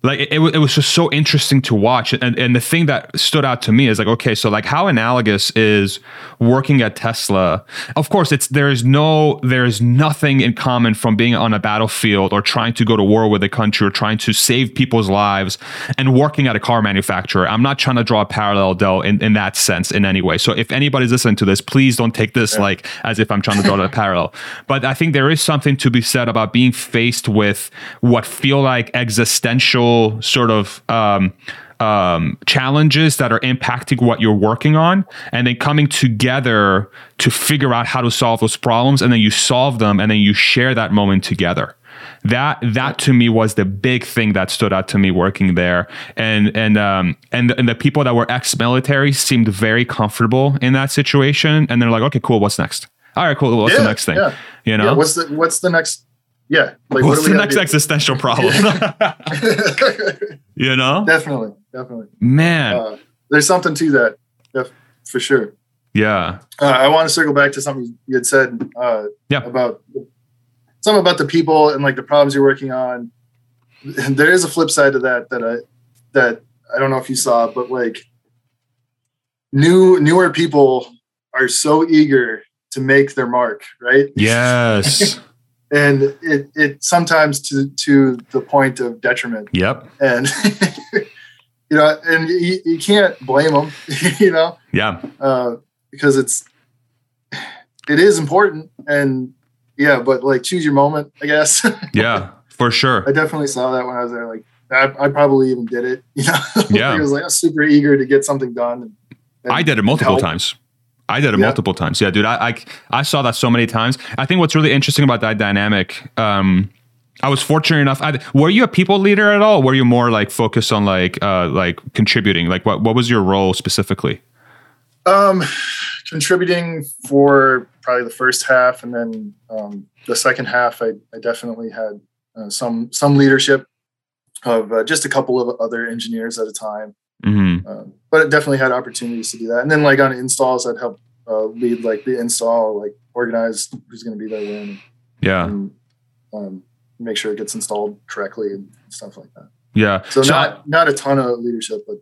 like it, it, it was just so interesting to watch. And, and the thing that stood out to me is like okay so like how analogous is working at tesla? Of course it's there's no there's nothing in common from being on a battlefield or trying to go to war with a country or trying to save people's lives and working at a car manufacturer. I'm not trying to draw a parallel though in, in that sense in any way. So if anybody's listening to this please don't take this like as if i'm trying to draw a parallel. [laughs] But i think there is something to be said about being faced with what feel like existential sort of um, um, challenges that are impacting what you're working on, and then coming together to figure out how to solve those problems, and then you solve them, and then you share that moment together. That that to me was the big thing that stood out to me working there, and and um and the, and the people that were ex-military seemed very comfortable in that situation, and they're like, okay, cool, what's next? All right, cool. What's the next thing? yeah. You know, Yeah, what's the what's the next? Yeah, like what's do the next existential problem? [laughs] you know, definitely, definitely. man. Uh, there's something to that, def- for sure. yeah. Uh, I want to circle back to something you had said uh, Yeah. about something about the people and like the problems you're working on. And [laughs] there is a flip side to that that I that I don't know if you saw, but like new newer people are so eager to make their mark, right? Yes. [laughs] and it it sometimes to to the point of detriment. Yep. And [laughs] you know, and you, you can't blame them, [laughs] you know. Yeah. Uh, because it's it is important, and yeah, but like choose your moment, I guess. [laughs] yeah, for sure. I definitely saw that when I was there. Like I, I probably even did it. You know, yeah. I was like super eager to get something done. And, and I did it multiple help. times. I did it yeah. multiple times. Yeah, dude. I, I, I saw that so many times. I think what's really interesting about that dynamic. Um, I was fortunate enough. I, were you a people leader at all? Were you more like focused on like uh, like contributing? Like what what was your role specifically? Um, contributing for probably the first half, and then um, the second half, I, I definitely had uh, some some leadership of uh, just a couple of other engineers at a time. Mm-hmm. Uh, but it definitely had opportunities to do that. And then like on installs, I'd help uh, lead like the install, like organize who's going to be there when. Yeah. And, um, make sure it gets installed correctly and stuff like that. Yeah. So, so not not a ton of leadership, but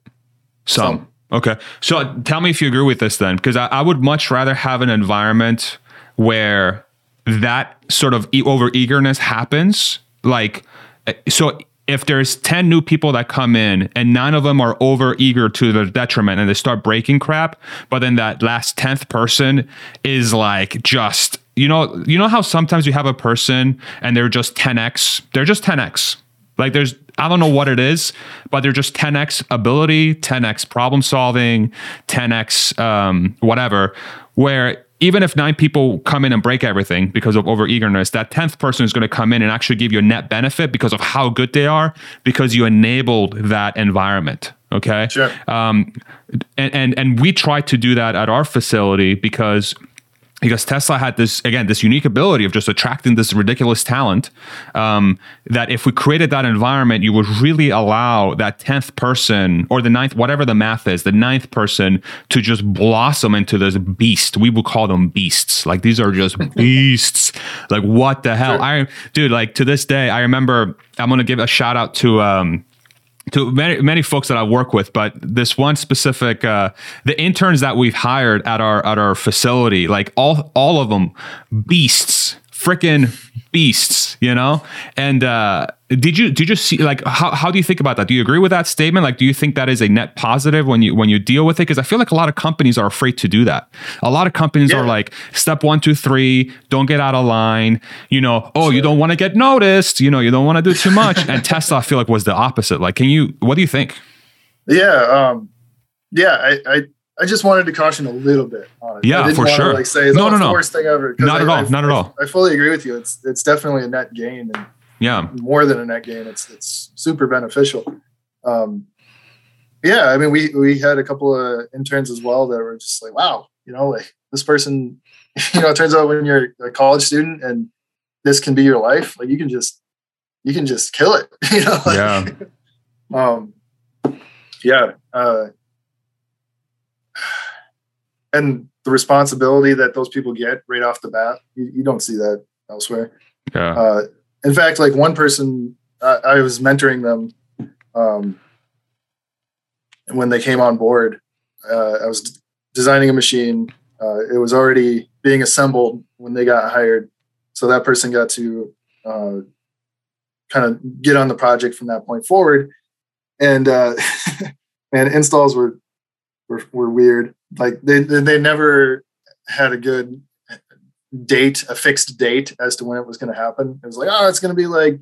some. some. Okay. So tell me if you agree with this then, because I, I would much rather have an environment where that sort of over eagerness happens. Like, eh, so if there's 10 new people that come in and nine of them are over eager to their detriment and they start breaking crap, but then that last 10th person is like just, you know, you know how sometimes you have a person and they're just 10x, they're just 10x. Like there's I don't know what it is, but they're just 10x ability, 10x problem solving, 10x um, whatever, where even if nine people come in and break everything because of over eagerness, that 10th person is going to come in and actually give you a net benefit because of how good they are, because you enabled that environment. Okay. Sure. Um, and, and, and we try to do that at our facility because because Tesla had this again this unique ability of just attracting this ridiculous talent um, that if we created that environment you would really allow that 10th person or the ninth whatever the math is the ninth person to just blossom into this beast. We would call them beasts. Like these are just [laughs] beasts. Like what the hell? Sure. I dude like to this day I remember I'm gonna give a shout out to um, to many many folks that I work with, but this one specific uh, the interns that we've hired at our at our facility, like all all of them beasts, freaking beasts, you know? And uh, did you did you see like how, how do you think about that? Do you agree with that statement? Like, do you think that is a net positive when you when you deal with it? Because I feel like a lot of companies are afraid to do that. A lot of companies yeah. are like, step one, two, three, don't get out of line. You know, oh, sure. you don't want to get noticed. You know, you don't want to do too much. and Tesla, I feel like was the opposite. Like, can you? What do you think? Yeah, um, yeah, I, I I just wanted to caution a little bit on it. Yeah, for sure. To, like say, no, no, no, worst thing ever. Not I, at all. I, not at all. I fully agree with you. It's it's definitely a net gain, and yeah, more than a net gain. It's it's super beneficial. Um, yeah, I mean, we we had a couple of interns as well that were just like, wow, you know, like this person, [laughs] you know, it turns out when you're a college student and this can be your life, like you can just you can just kill it, [laughs] you know. Like, yeah. [laughs] um. Yeah. Uh, and the responsibility that those people get right off the bat, you, you don't see that elsewhere. Yeah. Uh, in fact, like one person, uh, I was mentoring them, um, and when they came on board, uh, I was d- designing a machine. Uh, it was already being assembled when they got hired, so that person got to uh, kind of get on the project from that point forward. And uh, [laughs] and installs were were, were weird. Like they they never had a good date, a fixed date as to when it was going to happen. It was like, oh, it's going to be like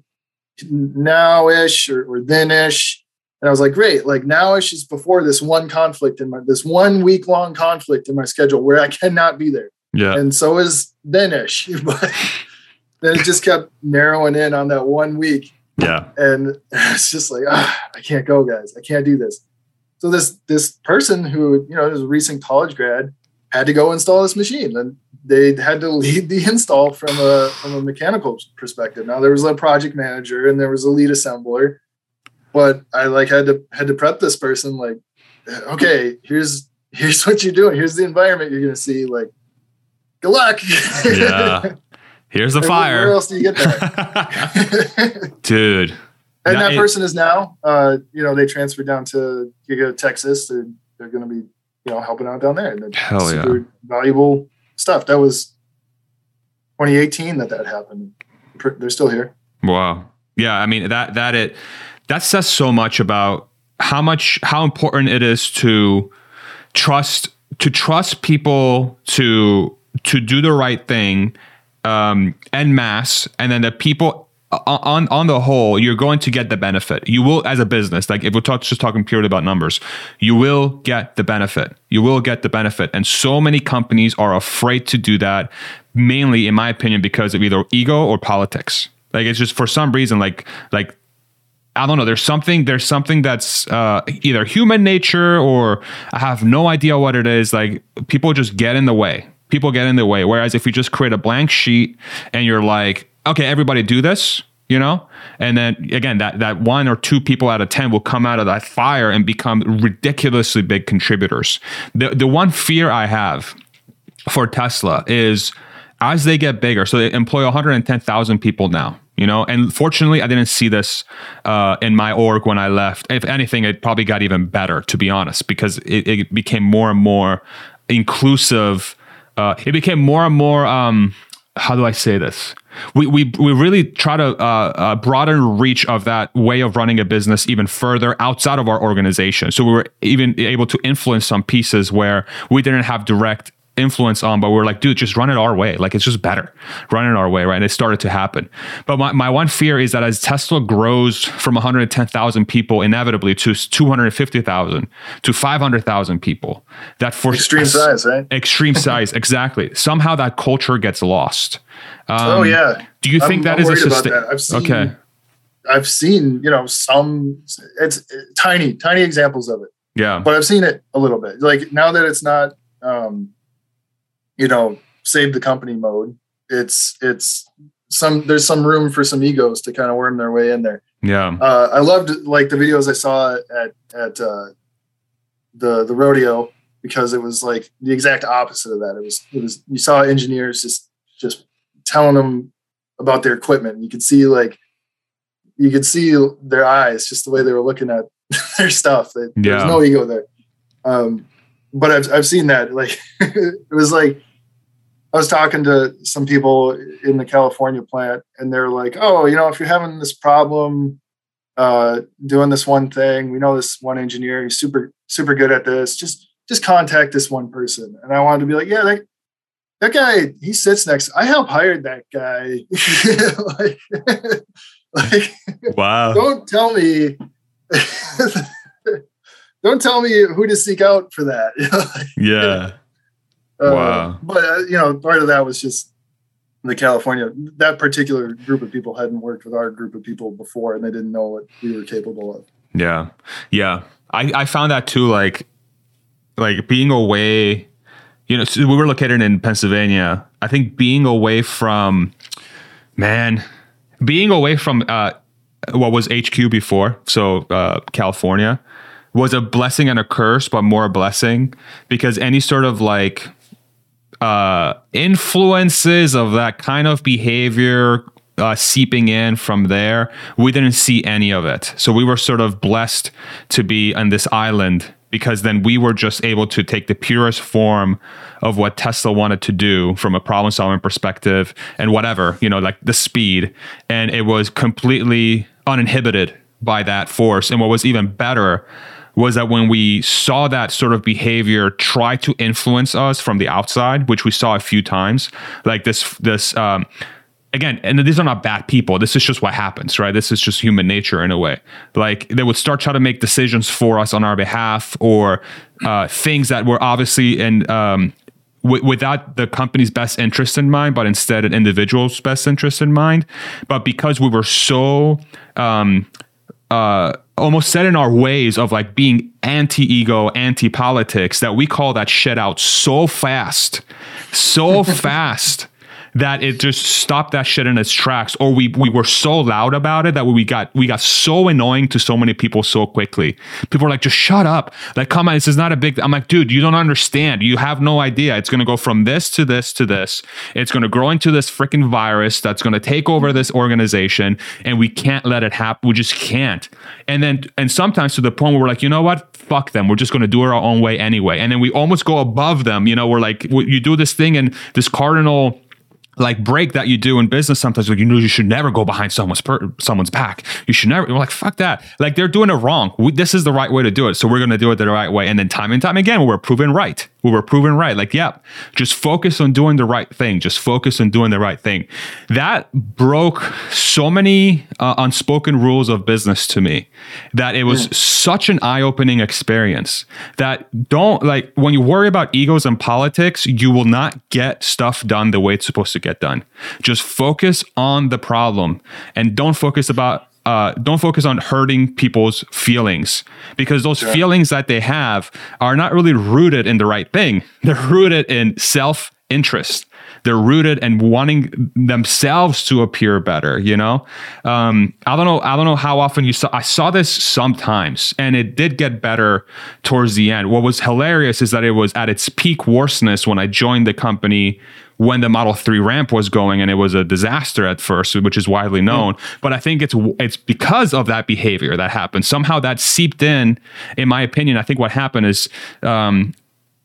now-ish or, or then-ish. And I was like, great, like now-ish is before this one conflict in my this one week-long conflict in my schedule where I cannot be there. Yeah. And so is then-ish. [laughs] But then it just kept narrowing in on that one week. Yeah. And [laughs] it's just like, ah, I can't go, guys. I can't do this. So this this person who you know is a recent college grad had to go install this machine, and they had to lead the install from a from a mechanical perspective. Now there was a project manager and there was a lead assembler, but I like had to had to prep this person like, okay, here's here's what you're doing. Here's the environment you're going to see. Like, good luck. Yeah. [laughs] Here's the fire. Where else do you get that? [laughs] [laughs] Dude, and that person is now, uh, you know, they transferred down to Giga, Texas. They're, they're going to be, you know, helping out down there. And Hell super yeah. valuable stuff. That was 2018 that that happened. They're still here. Wow. Yeah. I mean that that it that says so much about how much how important it is to trust to trust people to to do the right thing um, en masse, and then the people on on the whole, you're going to get the benefit. You will, as a business, like if we're talk, just talking purely about numbers, you will get the benefit. You will get the benefit, and so many companies are afraid to do that, mainly, in my opinion, because of either ego or politics. Like it's just for some reason, like like I don't know. There's something. There's something that's uh, either human nature or I have no idea what it is. Like people just get in the way. People get in the way. Whereas if you just create a blank sheet and you're like, okay, everybody do this, you know? And then again, that that one or two people out of 10 will come out of that fire and become ridiculously big contributors. The the one fear I have for Tesla is as they get bigger, so they employ 110,000 people now, you know, and fortunately, I didn't see this uh, in my org when I left. If anything, it probably got even better, to be honest, because it, it became more and more inclusive. Uh, it became more and more, um, how do I say this? We we we really try to uh, uh, broaden reach of that way of running a business even further outside of our organization. So we were even able to influence some pieces where we didn't have direct influence on, but we're like, dude, just run it our way. Like it's just better. Run it our way, right? And it started to happen. But my, my one fear is that as Tesla grows from 110,000 people inevitably to 250,000 to 500,000 people, that for extreme size, right? Extreme size, [laughs] exactly. Somehow that culture gets lost. Um, oh yeah. Do you think I'm, that I'm is a system? I've seen, okay. I've seen, you know, some it's tiny, tiny examples of it. Yeah. But I've seen it a little bit. Like now that it's not um, you know, save the company mode. It's it's some there's some room for some egos to kind of worm their way in there. Yeah. Uh, I loved like the videos I saw at at uh, the the rodeo because it was like the exact opposite of that. It was it was you saw engineers just just telling them about their equipment. You could see like you could see their eyes, just the way they were looking at [laughs] their stuff. There yeah. was no ego there. Um, but I've I've seen that. Like [laughs] it was like I was talking to some people in the California plant, and they're like, "Oh, you know, if you're having this problem uh, doing this one thing, we know this one engineer. He's super super good at this. Just just contact this one person." And I wanted to be like, "Yeah, that that guy. He sits next. I help hired that guy. [laughs] like, [laughs] like, wow. Don't tell me." [laughs] don't tell me who to seek out for that. yeah. Uh, wow. But uh, you know, part of that was just the California. That particular group of people hadn't worked with our group of people before, and they didn't know what we were capable of. Yeah, yeah. I I found that too. Like, like being away. You know, so we were located in Pennsylvania. I think being away from, man, being away from uh, what was HQ before, so uh, California, was a blessing and a curse, but more a blessing because any sort of like uh, influences of that kind of behavior uh, seeping in from there, we didn't see any of it. So we were sort of blessed to be on this island because then we were just able to take the purest form of what Tesla wanted to do from a problem solving perspective and whatever, you know, like the speed. And it was completely uninhibited by that force. And what was even better was that when we saw that sort of behavior try to influence us from the outside, which we saw a few times, like this, this, um, again, and these are not bad people. This is just what happens, right? This is just human nature in a way. Like they would start trying to make decisions for us on our behalf, or uh, things that were obviously in um, w- without the company's best interest in mind, but instead an individual's best interest in mind. But because we were so um, uh, almost set in our ways of like being anti-ego, anti-politics that we call that shit out so fast, so [laughs] fast that it just stopped that shit in its tracks or we we were so loud about it that we got we got so annoying to so many people so quickly. People are like just shut up. Like come on this is not a big i'm like dude you don't understand. You have no idea. It's going to go from this to this to this. It's going to grow into this freaking virus that's going to take over this organization and we can't let it happen we just can't. And then and sometimes to the point where we're like you know what? Fuck them. We're just going to do it our own way anyway. And then we almost go above them you know we're like you do this thing and this cardinal like break that you do in business sometimes like you know you should never go behind someone's per- someone's back. You should never we're like fuck that. Like they're doing it wrong. We, this is the right way to do it. So we're going to do it the right way. And then time and time again we're proven right we were proven right like yeah just focus on doing the right thing just focus on doing the right thing that broke so many uh, unspoken rules of business to me that it was yeah. such an eye-opening experience that don't like when you worry about egos and politics you will not get stuff done the way it's supposed to get done. Just focus on the problem and don't focus about uh, don't focus on hurting people's feelings because those sure. feelings that they have are not really rooted in the right thing. They're rooted in self interest they're rooted in wanting themselves to appear better you know um, i don't know i don't know how often you saw i saw this sometimes and it did get better towards the end what was hilarious is that it was at its peak worseness when i joined the company when the Model 3 ramp was going and it was a disaster at first, which is widely known. Mm. But I think it's it's because of that behavior that happened. Somehow that seeped in, in my opinion. I think what happened is um,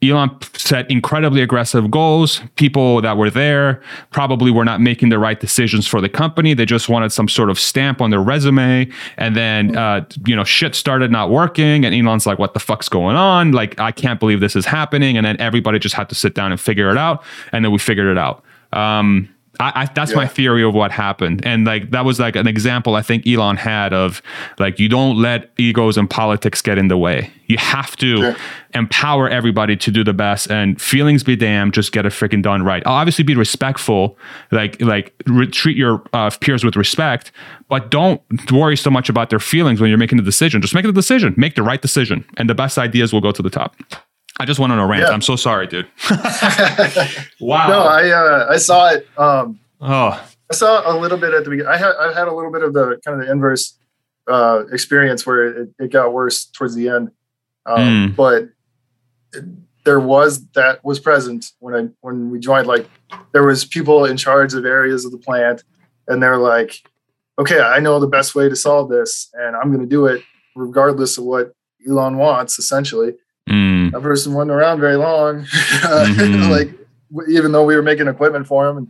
Elon set incredibly aggressive goals. People that were there probably were not making the right decisions for the company. They just wanted some sort of stamp on their resume. And then, uh, you know, shit started not working. And Elon's like, what the fuck's going on? Like, I can't believe this is happening. And then everybody just had to sit down and figure it out. And then we figured it out. Um, I, I, that's yeah. my theory of what happened, and like that was like an example I think Elon had of like you don't let egos and politics get in the way. You have to empower everybody to do the best, and feelings be damned, just get it freaking done right. I'll obviously be respectful, like like re- treat your uh, peers with respect, but don't worry so much about their feelings when you're making the decision. Just make the decision, make the right decision, and the best ideas will go to the top. I just went on a rant. Yeah. I'm so sorry, dude. [laughs] wow. No, I uh, I saw it. Um, oh, I saw a little bit at the beginning. I had I had a little bit of the kind of the inverse uh, experience where it, it got worse towards the end. Um, mm. But it, there was that was present when I when we joined. Like there was people in charge of areas of the plant, and they're like, "Okay, I know the best way to solve this, and I'm going to do it regardless of what Elon wants." Essentially. That person wasn't around very long. [laughs] mm-hmm. like even though we were making equipment for him, and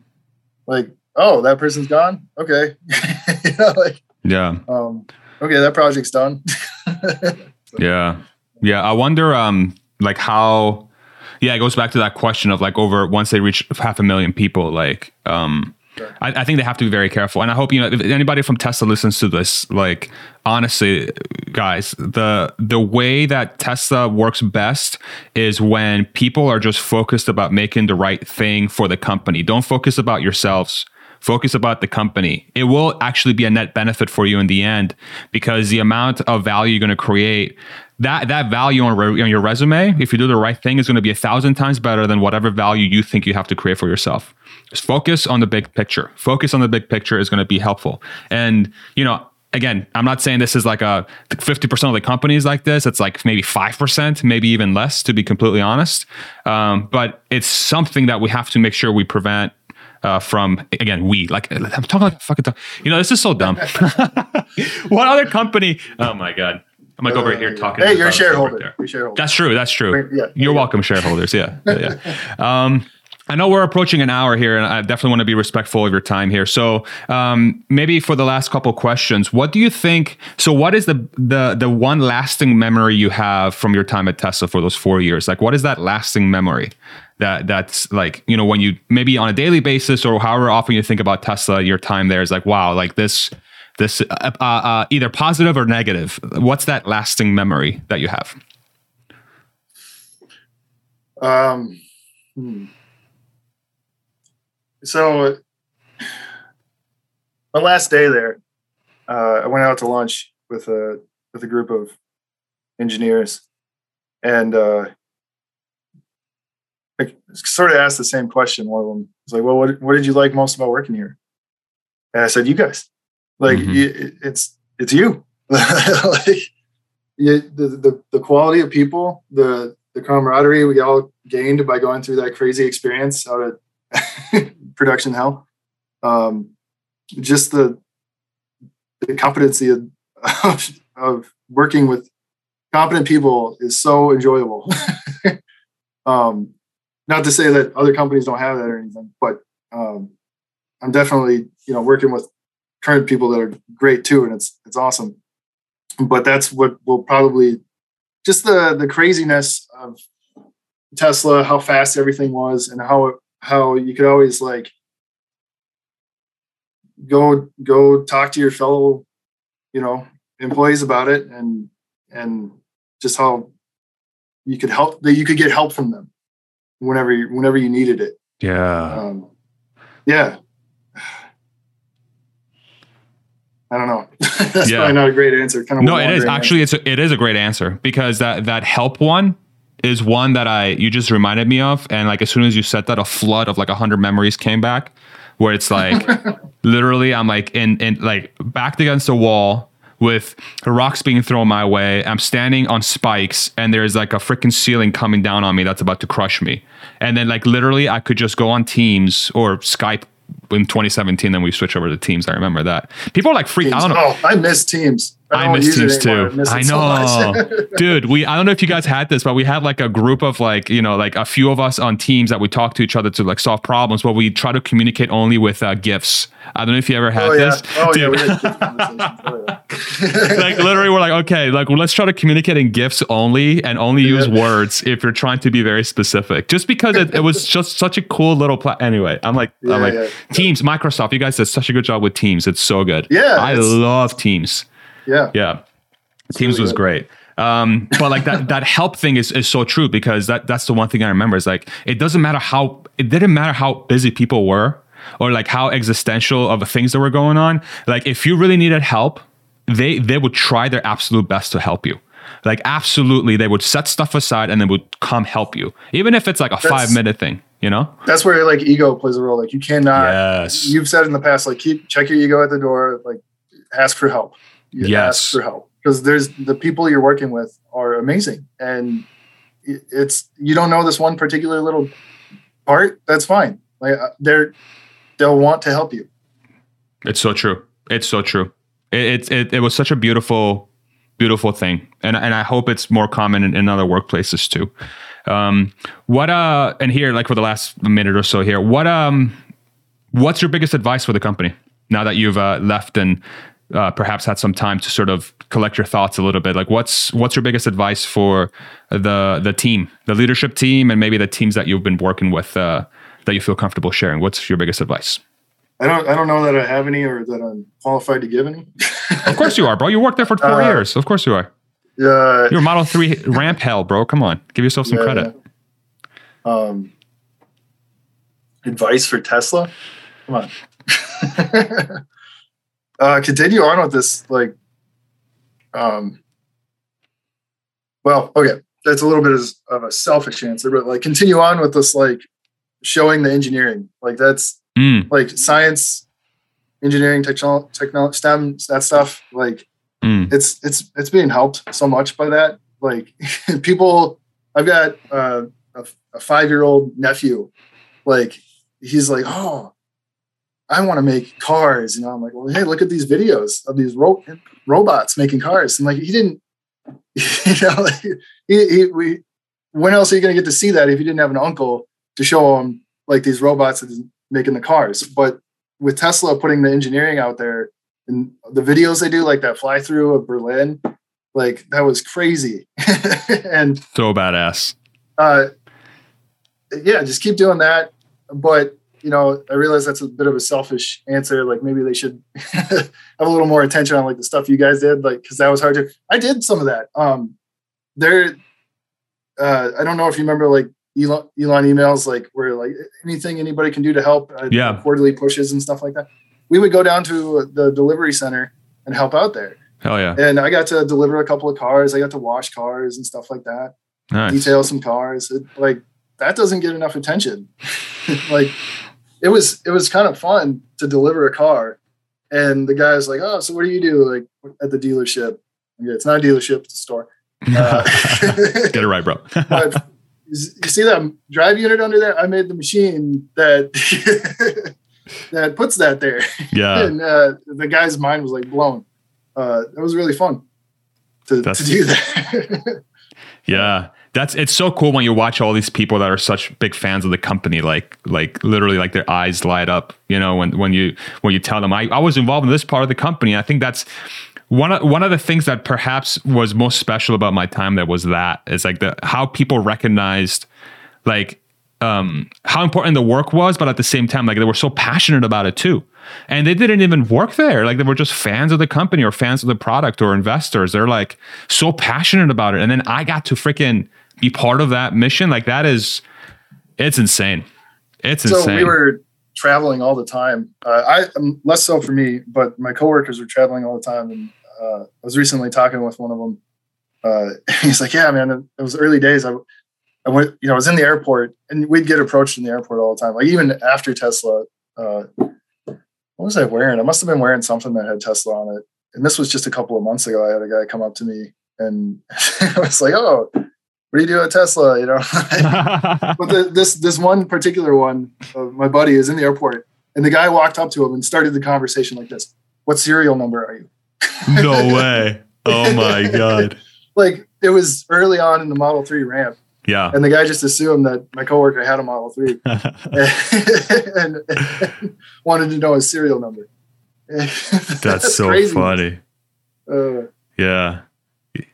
like, oh, that person's gone. Okay, [laughs] you know, like yeah. Um, okay, that project's done. [laughs] yeah, yeah. I wonder, um, like how. Yeah, it goes back to that question of like over once they reach half a million people, like um, I, I, think they have to be very careful. And I hope, you know, if anybody from Tesla listens to this, like honestly, guys, the the way that Tesla works best is when people are just focused about making the right thing for the company. Don't focus about yourselves. Focus about the company. It will actually be a net benefit for you in the end because the amount of value you're going to create that that value on, re- on your resume, if you do the right thing, is going to be a thousand times better than whatever value you think you have to create for yourself. Focus on the big picture. Focus on the big picture is going to be helpful. And you know, again, I'm not saying this is like a 50% of the companies like this. It's like maybe 5%, maybe even less, to be completely honest. Um, but it's something that we have to make sure we prevent uh, from again we like I'm talking like fucking talk. you know this is so dumb. [laughs] what other company? Oh my god. I'm like uh, over here talking. Hey, you're a shareholder. You're shareholder. That's true. That's true. Yeah, you're welcome, shareholders. Yeah, yeah. [laughs] Um, I know we're approaching an hour here, and I definitely want to be respectful of your time here. So, um, maybe for the last couple questions, what do you think? So, what is the the the one lasting memory you have from your time at Tesla for those four years? Like, what is that lasting memory that that's like you know when you maybe on a daily basis or however often you think about Tesla, your time there is like, wow, like this this uh, uh, uh, either positive or negative what's that lasting memory that you have um hmm. So my last day there uh, i went out to lunch with a with a group of engineers and uh, I sort of asked the same question. One of them was like, "Well, what, what did you like most about working here?" And I said, "You guys." Like mm-hmm. it's it's you. [laughs] like you, the, the the quality of people, the the camaraderie we all gained by going through that crazy experience out at [laughs] production hell. Um, just the the competency of, of, of working with competent people is so enjoyable. [laughs] um, not to say that other companies don't have that or anything, but um, I'm definitely you know working with current people that are great too, and it's it's awesome. But that's what will probably just the the craziness of Tesla, how fast everything was, and how how you could always like go go talk to your fellow, you know, employees about it, and and just how you could help that you could get help from them whenever you, whenever you needed it. Yeah. Um, yeah. I don't know. [laughs] That's Yeah. probably not a great answer. Kind of No, it is actually it's a, it is a great answer because that that help one is one that I you just reminded me of, and like as soon as you said that, a flood of like a hundred memories came back, where it's like [laughs] literally I'm like in in like backed against the wall with rocks being thrown my way. I'm standing on spikes, and there's like a freaking ceiling coming down on me that's about to crush me, and then like literally I could just go on Teams or Skype. In 2017, then we switched over to Teams. I remember that. People are like freaked. I. Oh, I miss Teams. I don't miss Teams too. miss I know, much. [laughs] dude. We I don't know if you guys had this, but we had like a group of like you know like a few of us on teams that we talk to each other to like solve problems, but we try to communicate only with uh, gifs. I don't know if you ever had oh yeah. this. Oh yeah. Dude. [laughs] Oh, yeah. like literally, we're like, okay, like well, let's try to communicate in gifts only and only use words if you're trying to be very specific. Just because it, it was [laughs] just such a cool little. Pla- anyway, I'm like, I'm like. Teams, Microsoft. You guys did such a good job with Teams. It's so good. Yeah, I love Teams. Yeah. Yeah. Teams really was good. great. Um, but like that that help thing is is so true because that that's the one thing I remember is like it doesn't matter how it didn't matter how busy people were or like how existential of things that were going on. Like if you really needed help, they they would try their absolute best to help you. Like absolutely, they would set stuff aside and then would come help you, even if it's like a That's- five minute thing. You know? That's where like ego plays a role. Like you cannot. Yes. You've said in the past, like keep check your ego at the door. Like ask for help. Yes. Ask for help because there's the people you're working with are amazing, and it's you don't know this one particular little part. That's fine. Like uh, they're they'll want to help you. It's so true. It's so true. It, it, it, it was such a beautiful, beautiful thing. And, and I hope it's more common in, in other workplaces too. Um, what, uh, and here, like for the last minute or so here, what, um, what's your biggest advice for the company now that you've, uh, left and, uh, perhaps had some time to sort of collect your thoughts a little bit. Like, what's what's your biggest advice for the the team, the leadership team, and maybe the teams that you've been working with uh, that you feel comfortable sharing? What's your biggest advice? I don't I don't know that I have any or that I'm qualified to give any. [laughs] Of course you are, bro. You worked there for four Uh, years. Of course you are. yeah. You're Model Three ramp hell, bro. Come on, give yourself some Yeah, credit. yeah. Um, advice for Tesla? Come on. [laughs] uh, continue on with this. Like, um, well, okay, that's a little bit of- a selfish answer, but like, continue on with this, like, showing the engineering. Like, that's Mm, like science, engineering, technology, technology, STEM, that stuff. Like, mm, it's it's it's being helped so much by that. Like [laughs] people, I've got uh, a, a five year old nephew. Like he's like, oh, I want to make cars. You know, I'm like, well, hey, look at these videos of these ro- robots making cars. And like he didn't, [laughs] you know, like, he, he, we. When else are you going to get to see that if you didn't have an uncle to show him like these robots that is making the cars? But with Tesla putting the engineering out there and the videos they do, like that fly through of Berlin, like that was crazy. [laughs] and so badass. uh, yeah, just keep doing that. But you know, I realize that's a bit of a selfish answer. Like maybe they should [laughs] have a little more attention on like the stuff you guys did, like because that was hard to. I did some of that. Um, there, uh, I don't know if you remember like Elon, Elon emails, like where like anything anybody can do to help. Uh, Yeah. quarterly pushes and stuff like that. We would go down to the delivery center and help out there. Hell yeah, And I got to deliver a couple of cars. I got to wash cars and stuff like that nice. detail some cars. It, like that doesn't get enough attention. [laughs] like it was it was kind of fun to deliver a car, and the guy was like, "Oh, so what do you do like at the dealership?" Okay, it's not a dealership; it's a store. [laughs] Uh, Get it right, bro. [laughs] but you see that drive unit under there? I made the machine that [laughs] that puts that there, yeah, and uh, the guy's mind was like blown. Uh, it was really fun to, to do that. yeah. That's it's so cool when you watch all these people that are such big fans of the company like like literally like their eyes light up you know when when you when you tell them i, I was involved in this part of the company i think that's one of one of the things that perhaps was most special about my time there was that is like the how people recognized like um, how important the work was, but at the same time, like they were so passionate about it too. And they didn't even work there. Like they were just fans of the company or fans of the product or investors. They're like so passionate about it. And then I got to freaking be part of that mission. Like that is, it's insane. It's so insane. We were traveling all the time. Uh, I um, less so for me, but my coworkers were traveling all the time. And uh, I was recently talking with one of them. Uh, [laughs] he's like, "Yeah, man, it was early days. I, I went, you know, I was in the airport, and we'd get approached in the airport all the time. Like even after Tesla, uh, what was I wearing? I must have been wearing something that had Tesla on it. And this was just a couple of months ago. I had a guy come up to me, and [laughs] I was like, "Oh, what do you do at Tesla?" You know. [laughs] [laughs] but the, this this one particular one, uh, my buddy is in the airport, and the guy walked up to him and started the conversation like this: "What serial number are you?" no way! Oh my [laughs] god! like it was early on in the Model Three ramp yeah. And the guy just assumed that my coworker had a Model 3 and, and, wanted to know his serial number. That's, That's, so crazy. funny. Uh, yeah.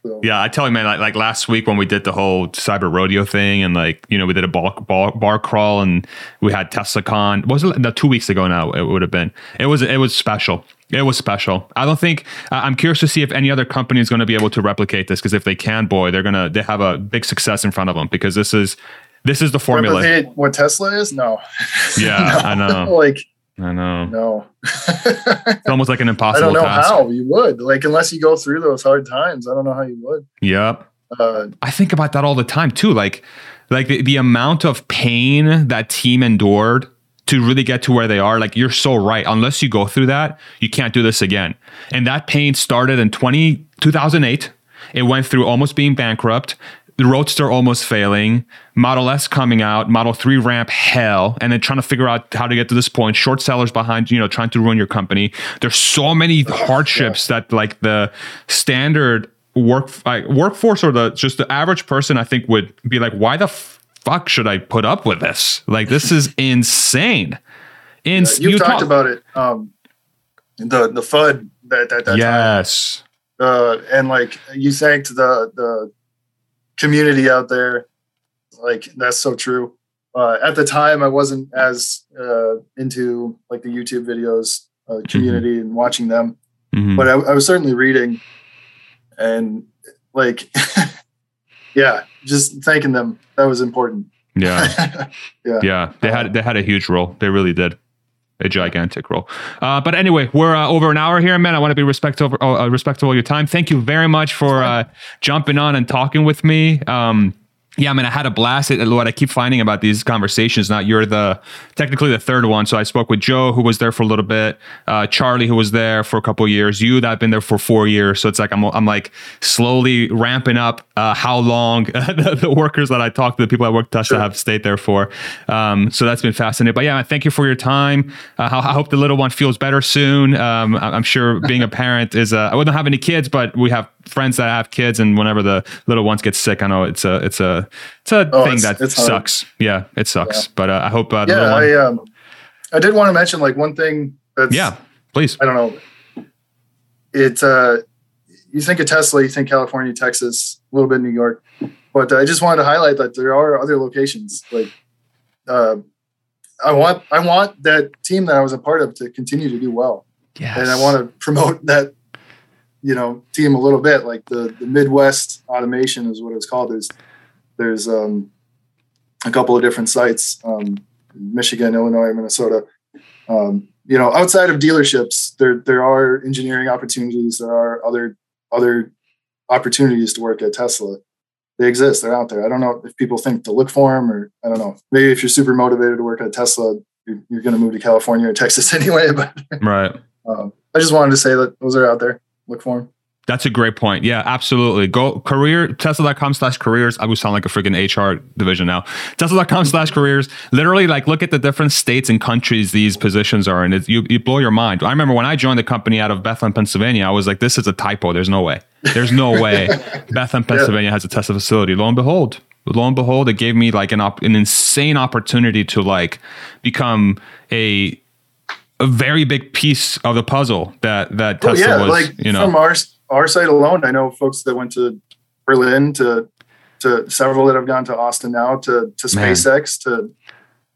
So. Yeah, I tell you, man. Like, like last week when we did the whole cyber rodeo thing, and like you know, we did a bar, bar, bar crawl, and we had TeslaCon. Was it no, two weeks ago now? It would have been. It was it was special. It was special. I don't think I'm curious to see if any other company is going to be able to replicate this because if they can, boy, they're gonna they have a big success in front of them because this is this is the formula. What, what Tesla is? No. [laughs] Yeah, no. I know. [laughs] like I know. No. it's [laughs] almost like an impossible. I don't know task. how you would like unless you go through those hard times. I don't know how you would. Yep. Uh, I think about that all the time too. Like, like the, the amount of pain that team endured to really get to where they are. Like you're so right. Unless you go through that, you can't do this again. And that pain started in 20, 2008. It went through almost being bankrupt the Roadster almost failing, Model S coming out, Model 3 ramp hell, and then trying to figure out how to get to this point, short sellers behind, you know, trying to ruin your company. There's so many hardships yeah. that like the standard work like, workforce or the just the average person I think would be like, why the fuck should I put up with this? Like this is [laughs] insane. Ins- yeah, you've you talked talk- about it. Um, the the FUD that that, that yes. Time. Uh, and like you thanked the the community out there. Like that's so true. Uh, at the time, I wasn't as uh, into like the YouTube videos, uh, mm-hmm. community, mm-hmm. and watching them, mm-hmm. but I, I, was certainly reading, and like, [laughs] yeah, just thanking them. That was important. Yeah, [laughs] yeah, yeah. They had they had a huge role. They really did a gigantic role. Uh, but anyway, we're uh, over an hour here, man. I want to be respectful, uh, respectful of your time. Thank you very much for uh, jumping on and talking with me. Um, yeah, I mean, I had a blast. It, what I keep finding about these conversations, now you're the technically the third one. So I spoke with Joe, who was there for a little bit, uh, Charlie, who was there for a couple years, you that have been there for four years. So it's like I'm, I'm like slowly ramping up uh, how long [laughs] the, the, workers that I talked to, the people I worked Tesla sure. have stayed there for. Um, so that's been fascinating. But yeah, thank you for your time. Uh, I, I, hope the little one feels better soon. Um, I'm sure being a parent is, uh, I wouldn't have any kids, but we have friends that have kids, and whenever the little ones get sick, I know it's a it's a it's a oh, thing it's, that it's sucks. Hard. Yeah, it sucks. Yeah. But uh, I hope. Uh, yeah, I um, I did want to mention like one thing. That's, yeah, please. I don't know. It's uh, you think of Tesla, you think California, Texas, a little bit New York, but I just wanted to highlight that there are other locations. Like, uh, I want I want that team that I was a part of to continue to do well. Yes. And I want to promote that you know team a little bit like the the midwest automation is what it's called. There's there's um, a couple of different sites um, michigan illinois minnesota. Um, you know outside of dealerships there there are engineering opportunities. There are other other opportunities to work at tesla. They exist. They're out there. I don't know if people think to look for them or i don't know. Maybe if you're super motivated to work at tesla you're, you're going to move to california or texas [laughs] anyway but right. [laughs] um, i just wanted to say that those are out there look for them. That's a great point. Yeah, absolutely. Go career, tesla.com slash careers. I would sound like a freaking HR division now. Tesla.com slash careers. Literally, like, look at the different states and countries these positions are in. It, you, you blow your mind. I remember when I joined the company out of Bethlehem, Pennsylvania, I was like, this is a typo. There's no way. There's no way [laughs] Bethlehem, Pennsylvania has a Tesla facility. Lo and behold, lo and behold, it gave me like an op- an insane opportunity to like become a a very big piece of the puzzle that that oh, Tesla oh, yeah, was. Like you know, from our our site alone, I know folks that went to Berlin to to several that have gone to Austin now to to SpaceX Man.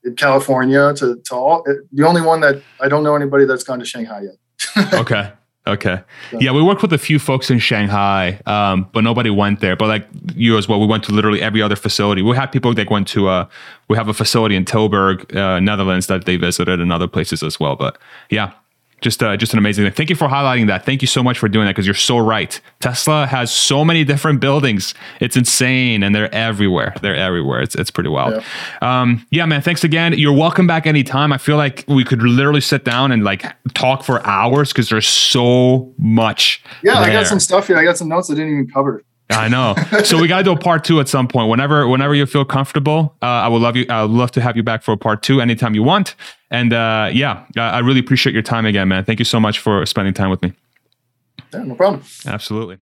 to California to to all. Eh, the only one that I don't know anybody that's gone to Shanghai yet. [laughs] okay. Okay. Yeah, we worked with a few folks in Shanghai, um, but nobody went there. But like you as well, we went to literally every other facility. We had people that went to. Uh, we have a facility in Tilburg, uh, Netherlands, that they visited, and other places as well. But yeah, just uh, just an amazing thing. Thank you for highlighting that. Thank you so much for doing that because you're so right. Tesla has so many different buildings. It's insane, and they're everywhere. They're everywhere. It's it's pretty wild. Yeah, um, yeah man. Thanks again. You're welcome back anytime. I feel like we could literally sit down and like talk for hours because there's so much. Yeah, there. I got some stuff here. I got some notes I didn't even cover. I know. So we got to do a part two at some point. Whenever, whenever you feel comfortable, uh, I would love you. I would love to have you back for a part two anytime you want. And uh, yeah, I really appreciate your time again, man. Thank you so much for spending time with me. Yeah, no problem. Absolutely.